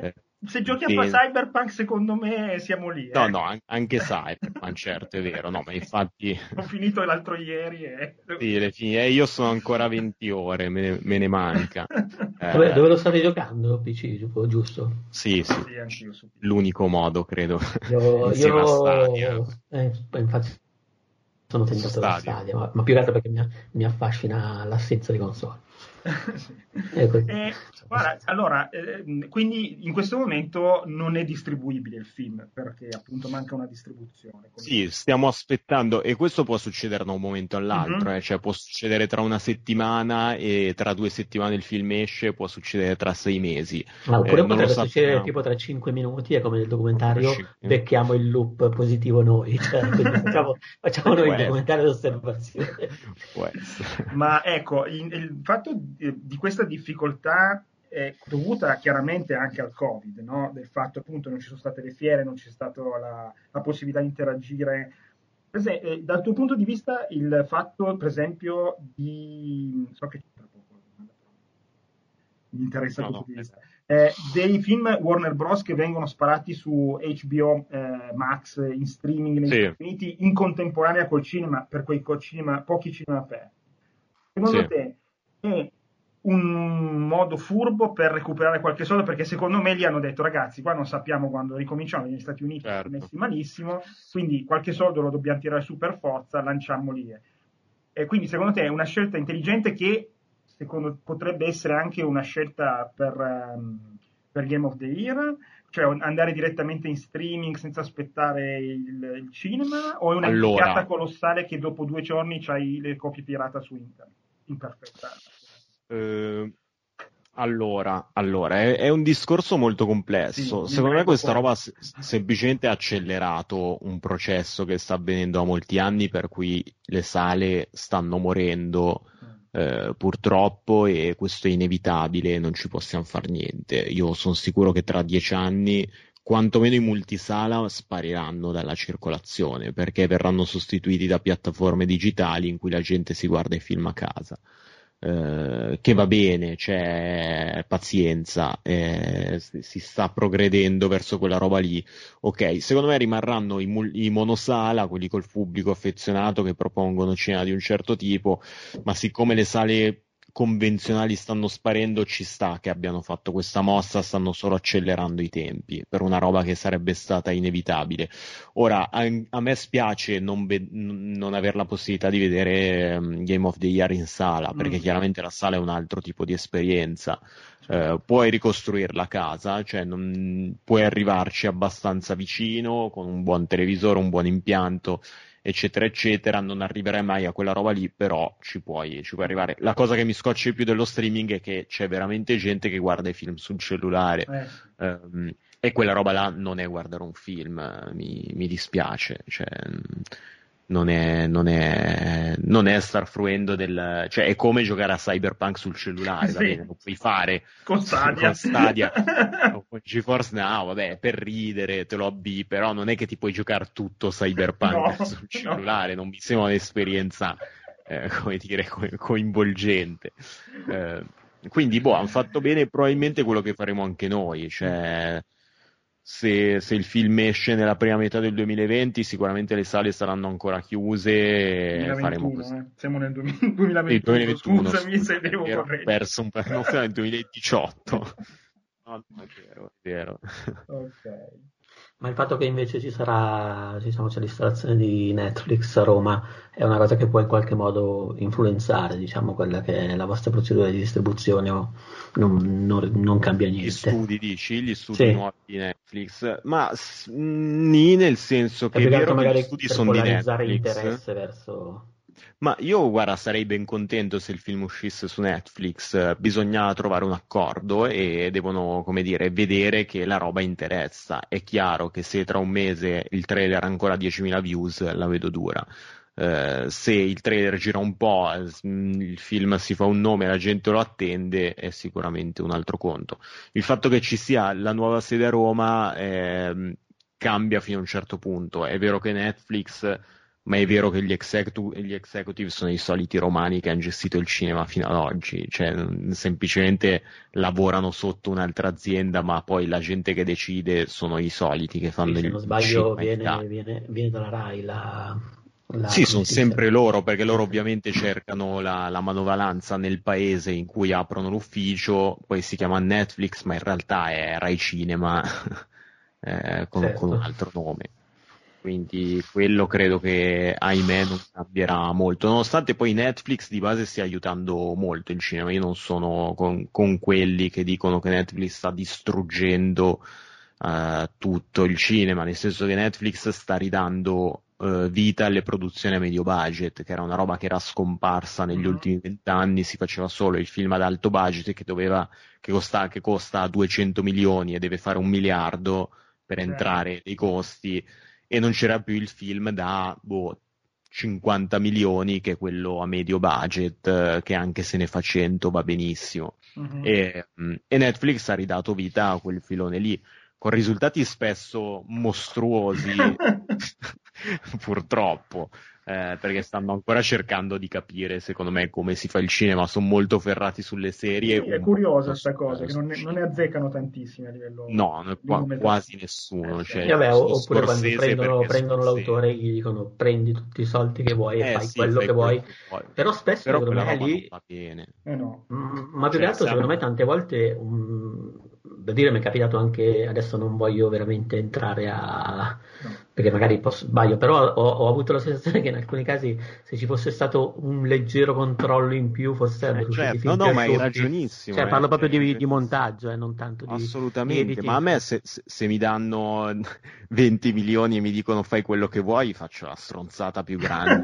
Eh se giochiamo a Cyberpunk, secondo me siamo lì. Eh. No, no, anche Cyberpunk, certo, è vero. No, ma infatti. Ho finito l'altro ieri. E... Sì, le fin- eh, io sono ancora 20 ore, me ne, me ne manca. Eh... Dove, dove, lo state giocando? PC, giusto? Sì, sì. sì L'unico modo, credo. Io, io... Eh, infatti sono tentato da Stadia, ma, ma, più che altro perché mi, mi affascina l'assenza di console. Eh, guarda, allora, eh, quindi in questo momento non è distribuibile il film perché appunto manca una distribuzione. Sì, stiamo aspettando e questo può succedere da un momento all'altro, mm-hmm. eh, cioè può succedere tra una settimana e tra due settimane il film esce, può succedere tra sei mesi. Ma oppure eh, potrebbe succedere tipo tra cinque minuti, è come nel documentario, becchiamo il loop positivo noi, cioè, facciamo, facciamo noi il documentario d'osservazione. Ma ecco, il, il fatto di questa difficoltà è dovuta chiaramente anche al Covid, no? del fatto appunto non ci sono state le fiere, non c'è stata la, la possibilità di interagire. Eh, dal tuo punto di vista il fatto, per esempio, di... so che tra poco, mi interessa no, il no, punto di vista. Eh, dei film Warner Bros. che vengono sparati su HBO eh, Max in streaming negli sì. Stati Uniti in contemporanea col cinema, per quei cinema, pochi cinema aperti. Secondo sì. te è un modo furbo per recuperare qualche soldo perché secondo me gli hanno detto ragazzi qua non sappiamo quando ricominciamo negli Stati Uniti certo. messi malissimo quindi qualche soldo lo dobbiamo tirare su per forza lanciamolo lì e quindi secondo te è una scelta intelligente che secondo potrebbe essere anche una scelta per, um, per Game of the Year cioè andare direttamente in streaming senza aspettare il, il cinema o è una allora. colossale che dopo due giorni c'hai le copie pirata su internet imperfetta eh, allora, allora è, è, un discorso molto complesso. Sì, Secondo me questa roba s- semplicemente ha accelerato un processo che sta avvenendo da molti anni per cui le sale stanno morendo mm. eh, purtroppo e questo è inevitabile, non ci possiamo fare niente. Io sono sicuro che tra dieci anni quantomeno i multisala spariranno dalla circolazione perché verranno sostituiti da piattaforme digitali in cui la gente si guarda i film a casa. Eh, che va bene, c'è pazienza, eh, si sta progredendo verso quella roba lì. Ok, secondo me rimarranno i, i, monosala, quelli col pubblico affezionato che propongono cena di un certo tipo, ma siccome le sale convenzionali stanno sparendo, ci sta che abbiano fatto questa mossa, stanno solo accelerando i tempi per una roba che sarebbe stata inevitabile. Ora, a, a me spiace non, ve- non, avere la possibilità di vedere um, Game of the Year in sala, perché mm. chiaramente la sala è un altro tipo di esperienza. Uh, puoi ricostruirla a casa, cioè non, puoi arrivarci abbastanza vicino con un buon televisore, un buon impianto eccetera, eccetera, non arriverai mai a quella roba lì, però ci puoi, ci puoi arrivare. La cosa che mi scoccia di più dello streaming è che c'è veramente gente che guarda i film sul cellulare. Eh. Um, e quella roba là non è guardare un film, mi, mi dispiace. Cioè, non è, non, è, non è, star fruendo del... cioè è come giocare a Cyberpunk sul cellulare, sì. bene, lo puoi fare con Stadia, con Stadia o con GeForce Now, vabbè, per ridere, te lo abbi, però non è che ti puoi giocare tutto Cyberpunk no, sul cellulare, no. non mi sembra un'esperienza, eh, come dire, co- coinvolgente. Eh, quindi, boh, hanno fatto bene probabilmente quello che faremo anche noi, cioè se, se, il film esce nella prima metà del 2020, sicuramente le sale saranno ancora chiuse. 2021, faremo così. Eh. Siamo nel 2021. 2021 scusami se devo correggere. perso un po'. No, nel 2018. no, è vero, è vero. Ok. Ma il fatto che invece ci sarà diciamo, c'è l'installazione di Netflix a Roma è una cosa che può in qualche modo influenzare diciamo, quella che è la vostra procedura di distribuzione o non, non, non cambia niente? Gli studi dici, gli studi sì. nuovi di Netflix, ma ni nel senso che è vero che gli studi sono di Netflix. interesse verso ma io, guarda, sarei ben contento se il film uscisse su Netflix. Bisogna trovare un accordo e devono, come dire, vedere che la roba interessa. È chiaro che se tra un mese il trailer ha ancora 10.000 views, la vedo dura. Uh, se il trailer gira un po', il film si fa un nome, la gente lo attende, è sicuramente un altro conto. Il fatto che ci sia la nuova sede a Roma eh, cambia fino a un certo punto. È vero che Netflix ma è vero che gli, execu- gli, executive sono i soliti romani che hanno gestito il cinema fino ad oggi, cioè semplicemente lavorano sotto un'altra azienda, ma poi la gente che decide sono i soliti che fanno sì, il Se non sbaglio viene, viene, viene, dalla RAI la... la sì, sono sempre loro, perché loro ovviamente cercano la, la manovalanza nel paese in cui aprono l'ufficio, poi si chiama Netflix, ma in realtà è Rai Cinema eh, con, certo. con un altro nome quindi quello credo che ahimè non cambierà molto. Nonostante poi Netflix di base stia aiutando molto il cinema. Io non sono con, con quelli che dicono che Netflix sta distruggendo uh, tutto il cinema nel senso che Netflix sta ridando uh, vita alle produzioni a medio budget che era una roba che era scomparsa negli mm-hmm. ultimi vent'anni. Si faceva solo il film ad alto budget che doveva che costa, che costa 200 milioni e deve fare un miliardo per entrare nei costi e non c'era più il film da boh, 50 milioni che è quello a medio budget che anche se ne fa 100 va benissimo. Uh-huh. e, mm, e, Netflix ha ridato vita a quel filone lì con risultati spesso mostruosi. Purtroppo eh, perché stanno ancora cercando di capire, secondo me, come si fa il cinema. Sono molto ferrati sulle serie. Sì, è curiosa questa cosa, che non ne, non ne, azzeccano tantissimi a livello. No, qua, quasi nessuno. Eh, cioè, vabbè, oppure quando prendono, prendono l'autore e gli dicono prendi tutti i soldi che vuoi e eh, fai sì, quello fai che vuoi. vuoi. Però spesso Però secondo me lì. Va bene. Eh no. Mm, ma più che cioè, altro, secondo me, tante volte. Um, per dire mi è capitato anche, adesso non voglio veramente entrare a... No. perché magari posso, sbaglio, però ho, ho, avuto la sensazione che in alcuni casi se ci fosse stato un leggero controllo in più forse sarebbe eh, certo. No, no, ma hai ragionissimo. Cioè, parlo proprio di, di, montaggio, eh, non tanto di... Assolutamente, di ma a me se, se, se, mi danno 20 milioni e mi dicono fai quello che vuoi, faccio la stronzata più grande.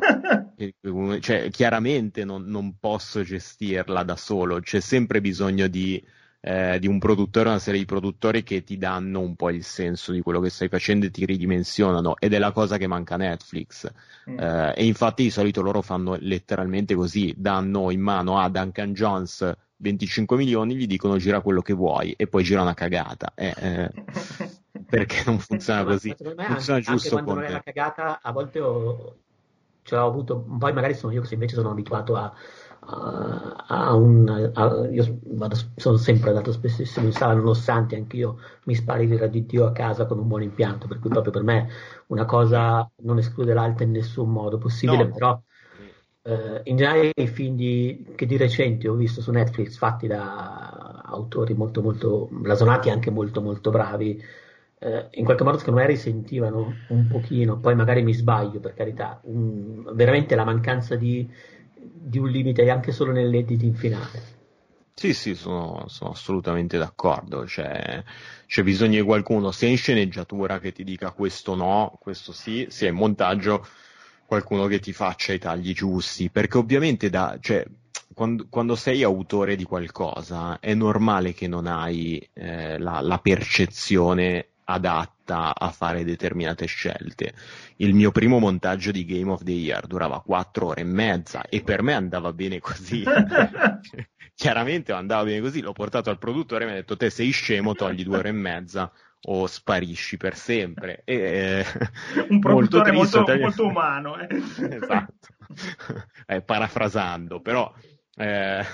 cioè, chiaramente non, non posso gestirla da solo, c'è sempre bisogno di eh, di un produttore, una serie di produttori che ti danno un po' il senso di quello che stai facendo e ti ridimensionano ed è la cosa che manca a Netflix mm. eh, e infatti di solito loro fanno letteralmente così, danno in mano a Duncan Jones 25 milioni, gli dicono gira quello che vuoi e poi gira una cagata. Eh, eh, perché non funziona così? Funziona anche, giusto anche quando non è una cagata, a volte ho, cioè, ho avuto, poi magari sono io che invece sono abituato a a un, a, io vado, sono sempre andato spessissimo in sala, nonostante anch'io mi spari di radio a casa con un buon impianto, per cui proprio per me una cosa non esclude l'altra in nessun modo possibile, no. però eh, in generale i film di, che di recente ho visto su Netflix fatti da autori molto molto blasonati, anche molto molto bravi, eh, in qualche modo secondo me risentivano un pochino, poi magari mi sbaglio per carità, un, veramente la mancanza di di un limite anche solo nell'editing finale. Sì, sì, sono, sono assolutamente d'accordo. C'è, c'è, bisogno di qualcuno sia in sceneggiatura che ti dica questo no, questo sì, sia in montaggio qualcuno che ti faccia i tagli giusti, perché ovviamente da, cioè, quando, quando, sei autore di qualcosa è normale che non hai eh, la, la, percezione adatta a fare determinate scelte. Il mio primo montaggio di Game of the Year durava quattro ore e mezza e per me andava bene così. Chiaramente andava bene così, l'ho portato al produttore e mi ha detto te sei scemo, togli due ore e mezza o sparisci per sempre. E, eh, un produttore molto, molto, molto umano. Eh. esatto, eh, parafrasando, però eh,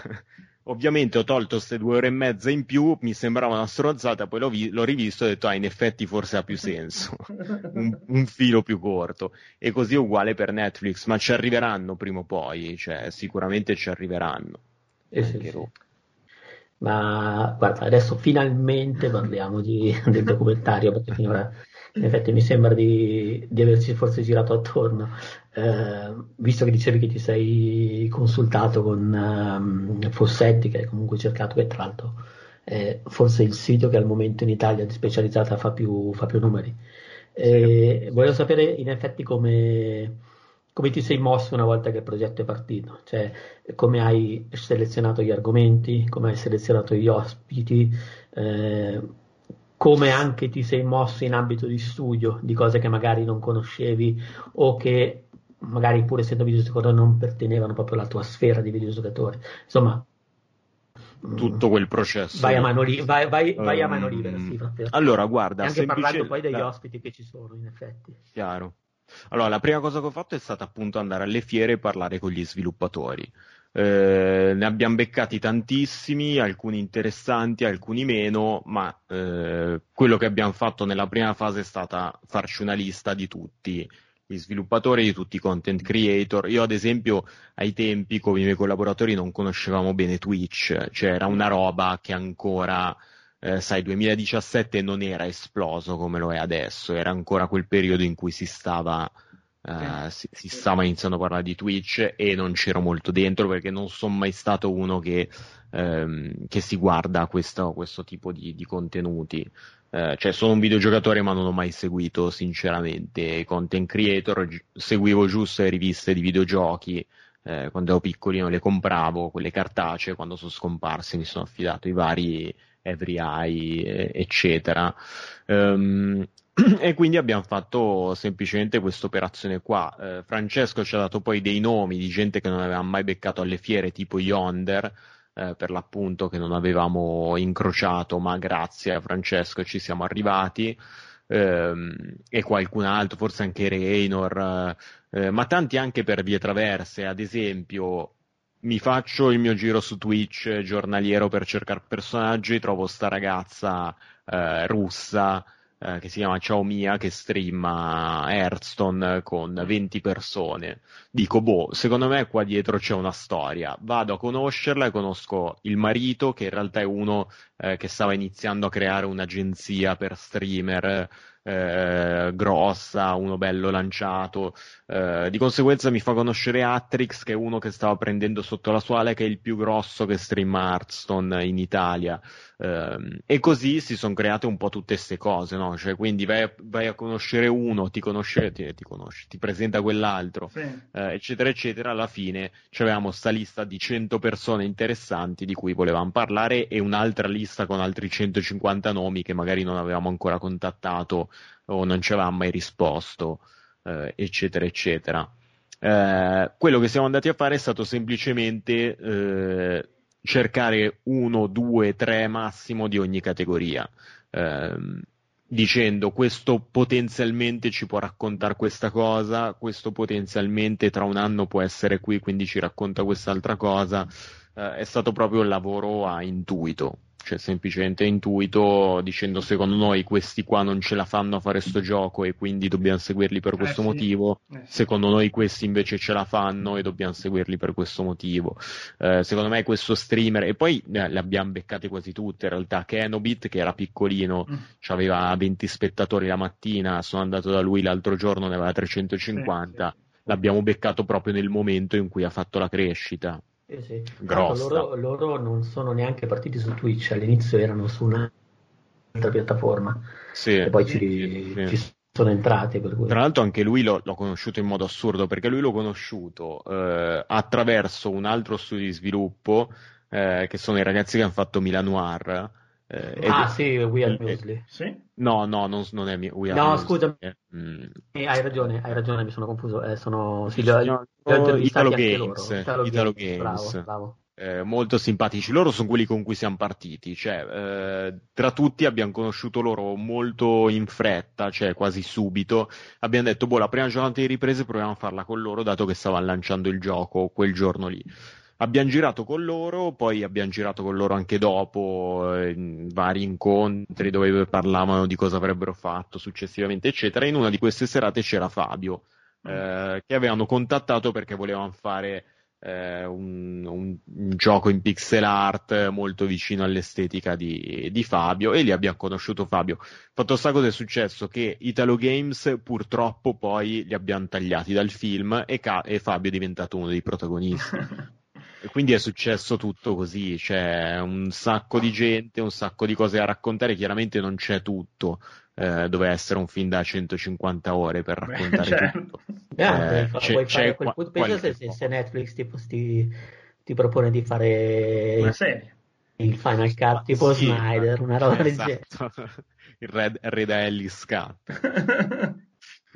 ovviamente ho tolto queste due ore e mezza in più, mi sembrava una stronzata, poi l'ho, vi- l'ho rivisto e ho detto, ah, in effetti forse ha più senso, un, un, filo più corto. E così è uguale per Netflix, ma ci arriveranno prima o poi, cioè sicuramente ci arriveranno. Eh sì, sì. Ma guarda, adesso finalmente parliamo di, del documentario, perché finora in effetti mi sembra di, di averci forse girato attorno. Eh, visto che dicevi che ti sei consultato con um, Fossetti, che hai comunque cercato, che tra l'altro è forse il sito che al momento in Italia di specializzata fa più, fa più numeri. Eh, volevo sapere in effetti come come ti sei mosso una volta che il progetto è partito, cioè come hai selezionato gli argomenti, come hai selezionato gli ospiti, eh, come anche ti sei mosso in ambito di studio di cose che magari non conoscevi o che magari pur essendo videogiocatore non pertenevano proprio alla tua sfera di videogiocatore. Insomma, tutto quel processo. Vai a mano, li- vai, vai, vai a mano libera, sì, Allora, guarda, e anche semplice... parlando poi degli ospiti che ci sono, in effetti. Chiaro. Allora, la prima cosa che ho fatto è stata appunto andare alle fiere e parlare con gli sviluppatori. Eh, ne abbiamo beccati tantissimi, alcuni interessanti, alcuni meno, ma eh, quello che abbiamo fatto nella prima fase è stata farci una lista di tutti gli sviluppatori, di tutti i content creator. Io ad esempio ai tempi con i miei collaboratori non conoscevamo bene Twitch, cioè era una roba che ancora eh, sai, 2017 non era esploso come lo è adesso, era ancora quel periodo in cui si stava, eh, si, si, stava iniziando a parlare di Twitch e non c'ero molto dentro perché non sono mai stato uno che, ehm, che si guarda questo, questo tipo di, di contenuti. Eh, cioè, sono un videogiocatore, ma non ho mai seguito sinceramente content creator. Seguivo giusto le riviste di videogiochi. Eh, quando ero piccolino le compravo, quelle cartacee, quando sono scomparsi mi sono affidato ai vari Every Eye, eccetera. Um, e quindi abbiamo fatto semplicemente questa operazione qua. Eh, Francesco ci ha dato poi dei nomi di gente che non avevamo mai beccato alle fiere, tipo Yonder, eh, per l'appunto che non avevamo incrociato, ma grazie a Francesco ci siamo arrivati. Ehm, e qualcun altro, forse anche Raynor, eh, ma tanti anche per vie traverse, ad esempio mi faccio il mio giro su Twitch giornaliero per cercare personaggi, trovo sta ragazza eh, russa eh, che si chiama Ciao Mia che streama Hearthstone con 20 persone. Dico, boh, secondo me qua dietro c'è una storia. Vado a conoscerla e conosco il marito che in realtà è uno eh, che stava iniziando a creare un'agenzia per streamer eh, grossa, uno bello lanciato. Eh, di conseguenza mi fa conoscere Atrix, che è uno che stava prendendo sotto la sua ala, che è il più grosso che stream Hearthstone in Italia. Eh, e così si sono create un po' tutte queste cose, no? Cioè, quindi vai a, vai a conoscere uno, ti conosce, ti, ti, conosce, ti presenta quell'altro, sì. Eh, eccetera, eccetera. Alla fine avevamo sta lista di 100 persone interessanti di cui volevamo parlare e un'altra lista con altri 150 nomi che magari non avevamo ancora contattato o non ci avevamo mai risposto, eh, eccetera, eccetera. Eh, quello che siamo andati a fare è stato semplicemente eh, cercare uno, due, tre massimo di ogni categoria. Ehm, dicendo questo potenzialmente ci può raccontare questa cosa, questo potenzialmente tra un anno può essere qui, quindi ci racconta quest'altra cosa. Eh, è stato proprio un lavoro a intuito cioè semplicemente intuito dicendo secondo noi questi qua non ce la fanno a fare sto gioco e quindi dobbiamo seguirli per questo eh sì. motivo eh sì. secondo noi questi invece ce la fanno e dobbiamo seguirli per questo motivo eh, secondo me questo streamer e poi eh, le abbiamo beccate quasi tutte in realtà Kenobit che era piccolino mm. aveva 20 spettatori la mattina sono andato da lui l'altro giorno ne aveva 350 sì, l'abbiama beccato proprio nel momento in cui ha fatto la crescita sì, sì. Loro, loro, non sono neanche partiti su Twitch, all'inizio erano su un'altra piattaforma sì, e poi ci, sì. ci sono entrati. Tra l'altro anche lui l'ho, l'ho, conosciuto in modo assurdo perché lui l'ho conosciuto eh, attraverso un altro studio di sviluppo eh, che sono i ragazzi che hanno fatto Milan Noir. Eh, ah, sì, We Are Muesli. Sì? No, no, non, non è We Are No, scusa, mm. eh, hai ragione, hai ragione, mi sono confuso. Eh, sono sì, li ho Italo Games, Italo, Italo Games. Bravo, bravo. Eh, molto simpatici. Loro sono quelli con cui siamo partiti. Cioè, eh, tra tutti abbiamo conosciuto loro molto in fretta, cioè quasi subito. Abbiamo detto, boh, la prima giornata di riprese proviamo a farla con loro, dato che stavano lanciando il gioco quel giorno lì. Abbiamo girato con loro, poi abbiamo girato con loro anche dopo, eh, vari incontri dove parlavano di cosa avrebbero fatto successivamente, eccetera. In una di queste serate c'era Fabio, mm. eh, che avevano contattato perché volevano fare eh, un, un, un, gioco in pixel art molto vicino all'estetica di, di, Fabio e lì abbiamo conosciuto Fabio. Fatto sta cosa è successo che Italo Games purtroppo poi li abbiamo tagliati dal film e, Ca- e Fabio è diventato uno dei protagonisti. E quindi è successo tutto così, c'è un sacco di gente, un sacco di cose da raccontare, chiaramente non c'è tutto, eh, doveva essere un film da 150 ore per raccontare Beh, certo. tutto. Yeah, eh, c'è, puoi c'è fare quel, pensa se, se, Netflix tipo, ti, ti, propone di fare una serie. il Final Cut tipo sì, Snyder, una roba esatto. del genere. il Red, Red Ellis Cut.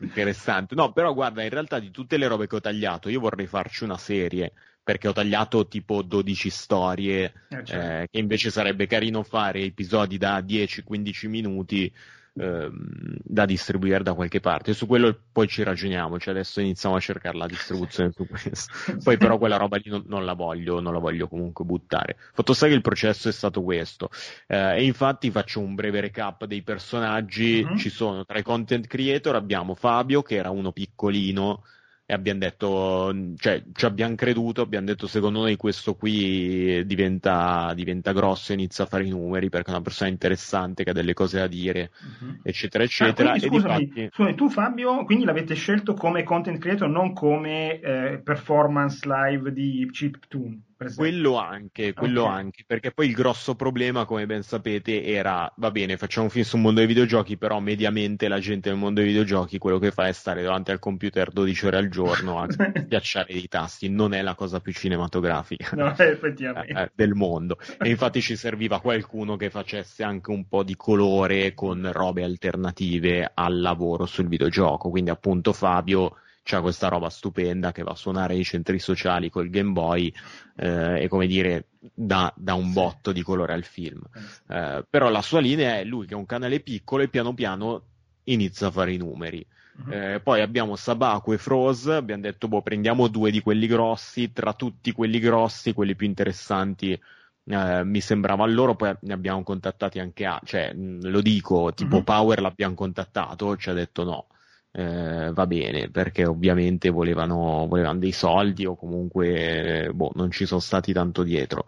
Interessante. No, però guarda, in realtà di tutte le robe che ho tagliato, io vorrei farci una serie perché ho tagliato tipo 12 storie, eh, certo. eh, che invece sarebbe carino fare episodi da 10-15 minuti ehm, da distribuire da qualche parte. Su quello poi ci ragioniamo, cioè adesso iniziamo a cercare la distribuzione su questo. Poi però quella roba lì non, non, la voglio, non la voglio comunque buttare. Fatto sta che il processo è stato questo. Eh, e infatti faccio un breve recap dei personaggi. Uh-huh. Ci sono tra i content creator abbiamo Fabio, che era uno piccolino e abbiamo detto, cioè ci abbiamo creduto, abbiamo detto secondo noi questo qui diventa, diventa grosso e inizia a fare i numeri perché è una persona interessante che ha delle cose da dire, uh-huh. eccetera, eccetera. Ah, quindi, scusami, difatti... scusami, tu Fabio, quindi l'avete scelto come content creator, non come eh, performance live di Chiptune? Quello anche, quello okay. anche, perché poi il grosso problema, come ben sapete, era, va bene, facciamo un film sul mondo dei videogiochi, però mediamente la gente nel mondo dei videogiochi quello che fa è stare davanti al computer 12 ore al giorno a schiacciare i tasti, non è la cosa più cinematografica no, eh, del mondo. E infatti ci serviva qualcuno che facesse anche un po' di colore con robe alternative al lavoro sul videogioco, quindi appunto Fabio c'ha questa roba stupenda che va a suonare i centri sociali col Game Boy eh, e come dire dà, dà un botto di colore al film. Eh, però la sua linea è lui che è un canale piccolo e piano piano inizia a fare i numeri. Uh-huh. Eh, poi abbiamo Sabaku e Froze, abbiamo detto boh prendiamo due di quelli grossi, tra tutti quelli grossi, quelli più interessanti eh, mi sembrava loro, poi ne abbiamo contattati anche a, cioè lo dico, tipo uh-huh. Power l'abbiamo contattato, ci ha detto no eh, va bene, perché ovviamente volevano, volevano, dei soldi o comunque boh, non ci sono stati tanto dietro.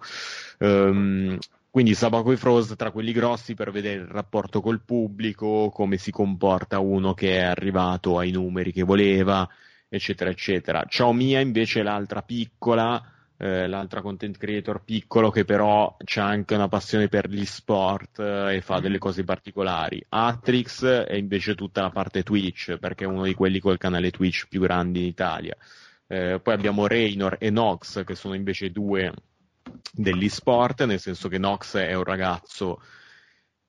Um, quindi Sabaco e Frost tra quelli grossi per vedere il rapporto col pubblico, come si comporta uno che è arrivato ai numeri che voleva, eccetera, eccetera. Ciao Mia invece l'altra piccola, eh, l'altra content creator piccolo che però ha anche una passione per gli sport eh, e fa delle cose particolari. Atrix è invece tutta la parte Twitch, perché è uno di quelli col canale Twitch più grandi in Italia. Eh, poi abbiamo Raynor e Nox, che sono invece due degli sport, nel senso che Nox è un ragazzo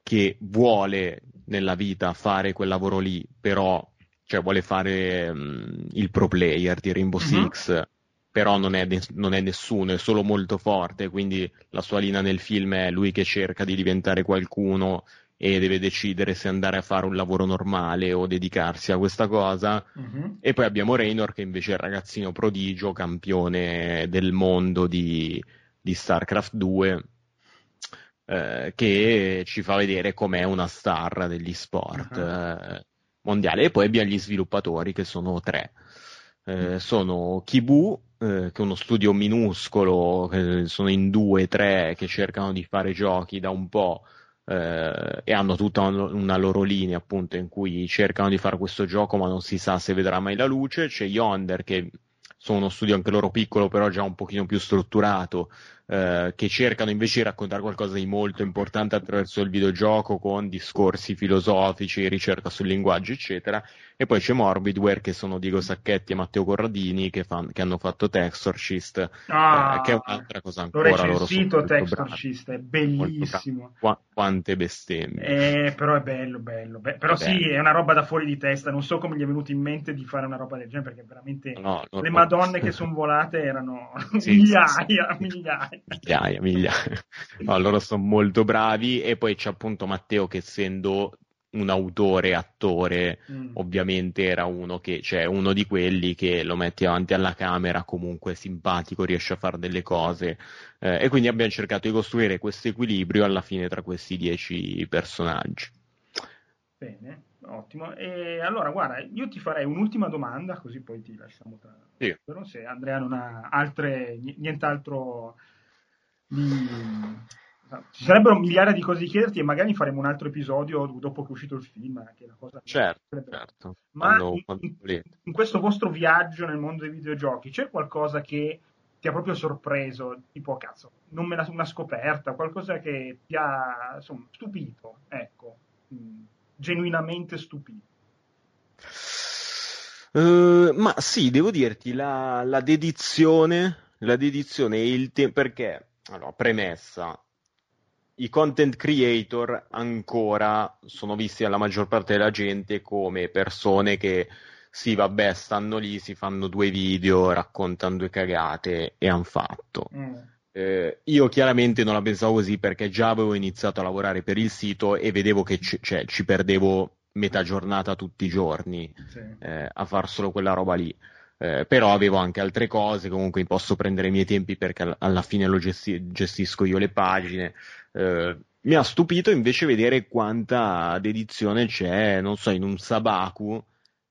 che vuole nella vita fare quel lavoro lì, però cioè, vuole fare um, il pro player di Rainbow uh-huh. Six però non è, non è, nessuno, è solo molto forte, quindi la sua linea nel film è lui che cerca di diventare qualcuno e deve decidere se andare a fare un lavoro normale o dedicarsi a questa cosa. Uh-huh. E poi abbiamo Raynor che invece è il ragazzino prodigio, campione del mondo di, di StarCraft 2, eh, che ci fa vedere com'è una star degli sport uh-huh. eh, mondiali. E poi abbiamo gli sviluppatori che sono tre. Eh, sono Kibu, eh, che uno studio minuscolo, che sono in due, tre, che cercano di fare giochi da un po' eh, e hanno tutta una loro linea appunto in cui cercano di fare questo gioco ma non si sa se vedrà mai la luce. C'è Yonder che sono uno studio anche loro piccolo però già un pochino più strutturato eh, che cercano invece di raccontare qualcosa di molto importante attraverso il videogioco con discorsi filosofici, ricerca sul linguaggio, eccetera. E poi c'è Morbidware, che sono Diego Sacchetti e Matteo Corradini, che, fan, che hanno fatto Textorcist, ah, eh, che è un'altra cosa ancora. L'ho recensito Textorcist, è bellissimo. Qu- quante bestemmie. Eh, però è bello, bello. Be- però è sì, bello. è una roba da fuori di testa. Non so come gli è venuto in mente di fare una roba del genere, perché veramente no, le no, madonne che sono volate erano sì, migliaia, sì, sì. migliaia migliaia, migliaia. No, loro sono molto bravi e poi c'è appunto Matteo che essendo un autore, attore, mm. ovviamente era uno che, cioè uno di quelli che lo metti davanti alla camera, comunque simpatico, riesce a fare delle cose. Eh, e quindi abbiamo cercato di costruire questo equilibrio alla fine tra questi dieci personaggi. Bene, ottimo. E allora, guarda, io ti farei un'ultima domanda, così poi ti lasciamo tra... Sì. Però se Andrea non ha altre, nient'altro di... Ci sarebbero migliaia di cose da chiederti e magari faremo un altro episodio dopo che è uscito il film. Che è la cosa certo, certo. Ma quando, quando in, in, questo vostro viaggio nel mondo dei videogiochi c'è qualcosa che ti ha proprio sorpreso? Tipo, cazzo, non me la, una scoperta, qualcosa che ti ha insomma, stupito, ecco, mm, genuinamente stupito. Uh, ma sì, devo dirti, la, la dedizione, la dedizione e il tempo, perché allora, premessa. I content creator ancora sono visti dalla maggior parte della gente come persone che sì, vabbè, stanno lì, si fanno due video, raccontano due cagate e hanno fatto. Mm. Eh, io chiaramente non la pensavo così perché già avevo iniziato a lavorare per il sito e vedevo che c- cioè, ci perdevo metà giornata tutti i giorni sì. eh, a far solo quella roba lì eh, però avevo anche altre cose, comunque posso prendere i miei tempi perché alla fine lo gesti- gestisco io le pagine. Eh, mi ha stupito invece vedere quanta dedizione c'è, non so, in un Sabaku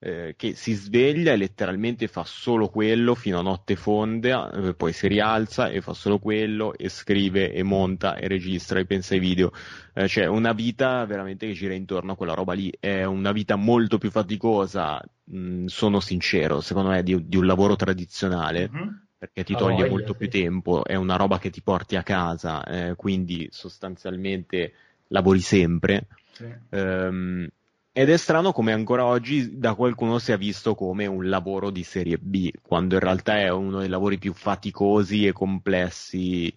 eh, che si sveglia e letteralmente fa solo quello fino a notte fonda, eh, poi si rialza e fa solo quello e scrive e monta e registra e pensa ai video. Eh, cioè una vita veramente che gira intorno a quella roba lì. È una vita molto più faticosa, mh, sono sincero, secondo me, di, di un lavoro tradizionale. Mm-hmm perché ti toglie voglia, molto sì. più tempo, è una roba che ti porti a casa, eh, quindi sostanzialmente lavori sempre. Sì. Um, ed è strano come ancora oggi da qualcuno sia visto come un lavoro di serie B, quando in realtà è uno dei lavori più faticosi e complessi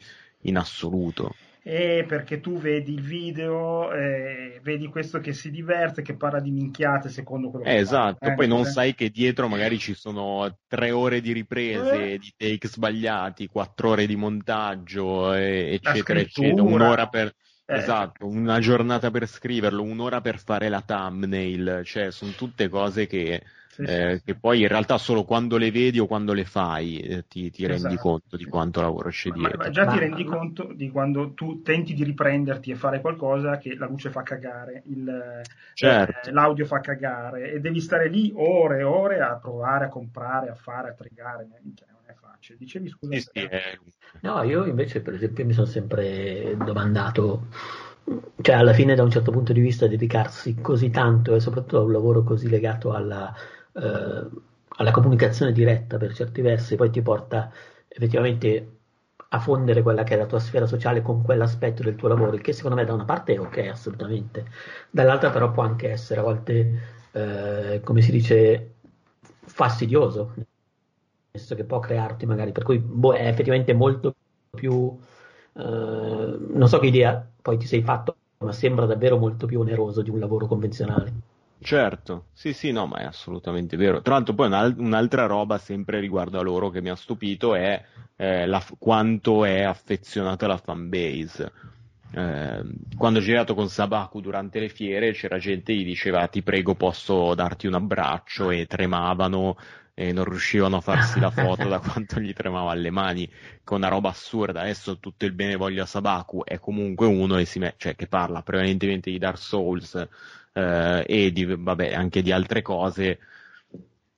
in assoluto. E perché tu vedi il video, eh, vedi questo che si diverte, che parla di minchiate secondo quello che eh, Esatto, eh, poi non sai che dietro magari ci sono tre ore di riprese, eh. di take sbagliati, quattro ore di montaggio, eccetera, eccetera, un'ora per eh, esatto, una giornata per scriverlo, un'ora per fare la thumbnail, cioè sono tutte cose che, sì, eh, sì, che poi in realtà solo quando le vedi o quando le fai eh, ti, ti esatto. rendi conto di quanto lavoro c'è dietro. Ma, ma già ti rendi conto di quando tu tenti di riprenderti e fare qualcosa che la luce fa cagare, il, certo. eh, l'audio fa cagare e devi stare lì ore e ore a provare, a comprare, a fare, a trigare. Cioè, facile. Dicevi scusa. Sì, sì, No, io invece per esempio mi sono sempre domandato, cioè alla fine da un certo punto di vista dedicarsi così tanto e soprattutto a un lavoro così legato alla, eh, alla comunicazione diretta per certi versi, poi ti porta effettivamente a fondere quella che è la tua sfera sociale con quell'aspetto del tuo lavoro, che secondo me da una parte è ok assolutamente, dall'altra però può anche essere a volte, eh, come si dice, fastidioso, senso che può crearti magari, per cui boh, è effettivamente molto più, eh, non so che idea poi ti sei fatto, ma sembra davvero molto più oneroso di un lavoro convenzionale. Certo, sì sì, no, ma è assolutamente vero. Tra l'altro poi un'altra roba sempre riguardo a loro che mi ha stupito è eh, la, quanto è affezionata la fanbase. Eh, quando ho girato con Sabaku durante le fiere c'era gente che gli diceva ti prego posso darti un abbraccio e tremavano e non riuscivano a farsi la foto da quanto gli tremava le mani, con una roba assurda. Adesso tutto il bene voglio a Sabaku è comunque uno me- cioè, che parla prevalentemente di Dark Souls eh, e di, vabbè, anche di altre cose,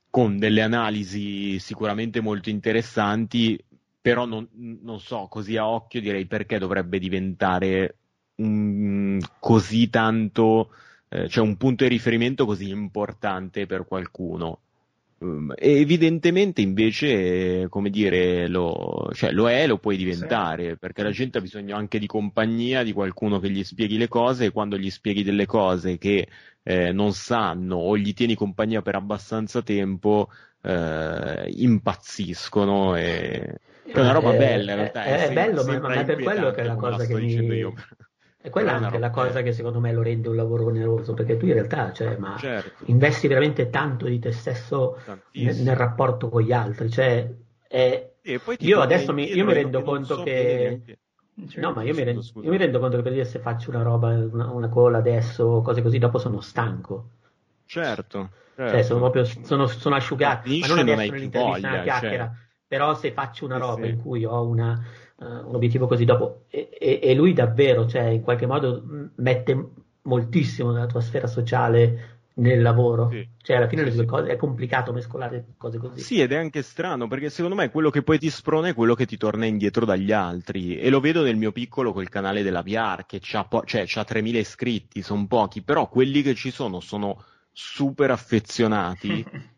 con delle analisi sicuramente molto interessanti, però non, non so, così a occhio direi perché dovrebbe diventare un, così tanto, eh, cioè un punto di riferimento così importante per qualcuno Um, evidentemente invece, come dire, lo, cioè, lo è, lo puoi diventare, sì. perché la gente ha bisogno anche di compagnia, di qualcuno che gli spieghi le cose e quando gli spieghi delle cose che eh, non sanno o gli tieni compagnia per abbastanza tempo, eh, impazziscono e... È una roba eh, bella in realtà. È, è bello, ma, ma è per quello che è la cosa che mi... E quella è anche la cosa che secondo me lo rende un lavoro oneroso, perché tu in realtà cioè, ma certo. investi veramente tanto di te stesso nel, nel, rapporto con gli altri. Cioè, è... io adesso mi, io mi rendo conto so che... Cioè, no, ma io mi, rendo, io mi, rendo, conto che per dire se faccio una roba, una, una cola adesso, cose così, dopo sono stanco. Certo. certo. Cioè, sono proprio sono, sono asciugato. Ma, non è non all'interno di una chiacchiera. Cioè... Però se faccio una roba sì. in cui ho una, uh, un obiettivo così dopo e, e, e, lui davvero, cioè in qualche modo mette moltissimo nella tua sfera sociale nel lavoro. Sì. Cioè, alla fine sì, le due cose è complicato mescolare cose così. Sì, ed è anche strano, perché secondo me quello che poi ti sprona è quello che ti torna indietro dagli altri. E lo vedo nel mio piccolo col canale della VR, che ha po- cioè, 3.000 iscritti, sono pochi, però quelli che ci sono sono super affezionati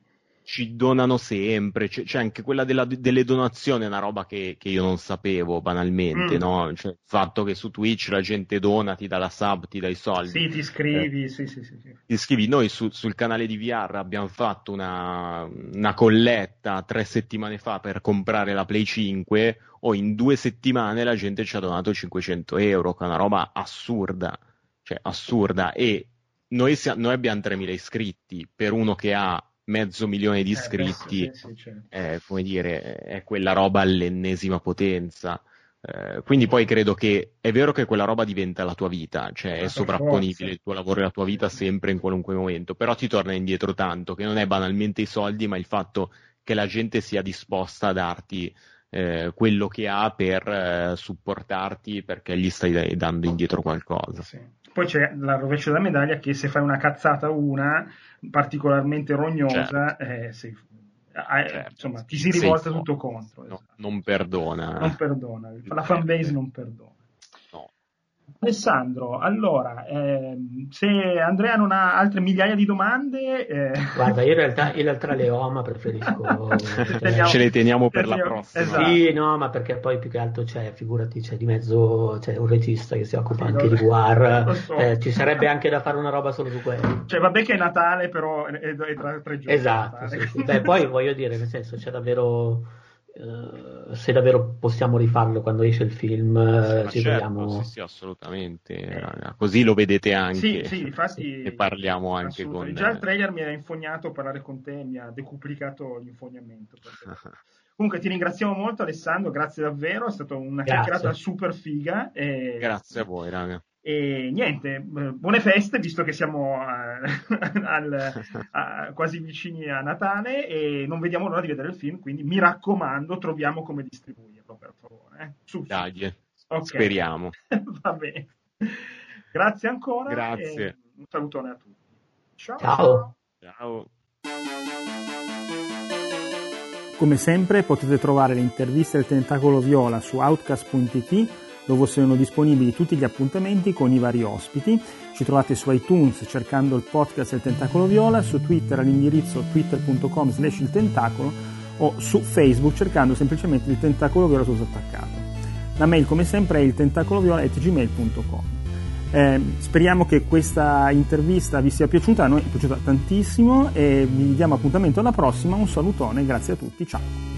ci donano sempre, c'è, c'è anche quella della, delle donazioni, è una roba che, che io non sapevo banalmente, mm. no? Cioè, il fatto che su Twitch la gente dona, ti dà la sub, ti dà i soldi. Sì, ti iscrivi, eh, sì, sì, sì, sì. Ti iscrivi, noi su, sul canale di VR abbiamo fatto una, una colletta tre settimane fa per comprare la Play 5, o in due settimane la gente ci ha donato 500 euro, che è una roba assurda, cioè assurda, e noi, noi abbiamo 3.000 iscritti, per uno che ha mezzo milione di eh, iscritti, eh, sì, sì, certo. è, come dire, è quella roba all'ennesima potenza. Eh, quindi poi credo che è vero che quella roba diventa la tua vita, cioè è sovrapponibile il tuo lavoro e la tua vita sempre in qualunque momento, però ti torna indietro tanto, che non è banalmente i soldi, ma il fatto che la gente sia disposta a darti eh, quello che ha per eh, supportarti perché gli stai dando indietro qualcosa. Sì. Poi c'è la rovescia della medaglia che se fai una cazzata una particolarmente rognosa, certo. eh, sei, eh, certo. insomma, ti si rivolta tutto contro. No, esatto. Non perdona. Non perdona, la fanbase non perdona. Alessandro, allora, ehm, se Andrea non ha altre migliaia di domande... Eh... Guarda, io in realtà, in realtà le ho, ma preferisco... teniamo, Ce le teniamo per teniamo, la prossima. Esatto. Sì, no, ma perché poi più che altro c'è, figurati, c'è di mezzo c'è un regista che si occupa sì, anche di War, so. eh, ci sarebbe anche da fare una roba solo su quello. Cioè, vabbè che è Natale, però è, è tra tre giorni. Esatto, sì, sì. Beh, poi voglio dire, nel senso, c'è davvero eh, se davvero possiamo rifarlo quando esce il film, eh, sì, ci certo, troviamo... Sì, sì, assolutamente. Eh, così lo vedete anche. Sì, sì, infatti. e parliamo anche con. Già il trailer mi ha infognato a parlare con te, mi ha decuplicato l'infognamento. Comunque ti ringraziamo molto Alessandro, grazie davvero, è stata una chiacchierata super figa. E... Grazie a voi, raga. E niente, eh, buone feste, visto che siamo a, al, a, quasi vicini a Natale e non vediamo l'ora di vedere il film, quindi mi raccomando, troviamo come distribuirlo, per favore. Eh. Su, Dai, okay. speriamo. Va bene. Grazie ancora. Grazie. un salutone a tutti. Ciao. Ciao. Ciao. Come sempre potete trovare le interviste del Tentacolo Viola su outcast.it dove sono disponibili tutti gli appuntamenti con i vari ospiti. Ci trovate su iTunes cercando il podcast del Tentacolo Viola, su Twitter all'indirizzo twitter.com slash il tentacolo o su Facebook cercando semplicemente il Tentacolo Viola tutto attaccato. La mail come sempre è il tentacoloviola.gmail.com eh, speriamo che questa intervista vi sia piaciuta, a noi è piaciuta tantissimo e vi diamo appuntamento alla prossima, un salutone, grazie a tutti, ciao!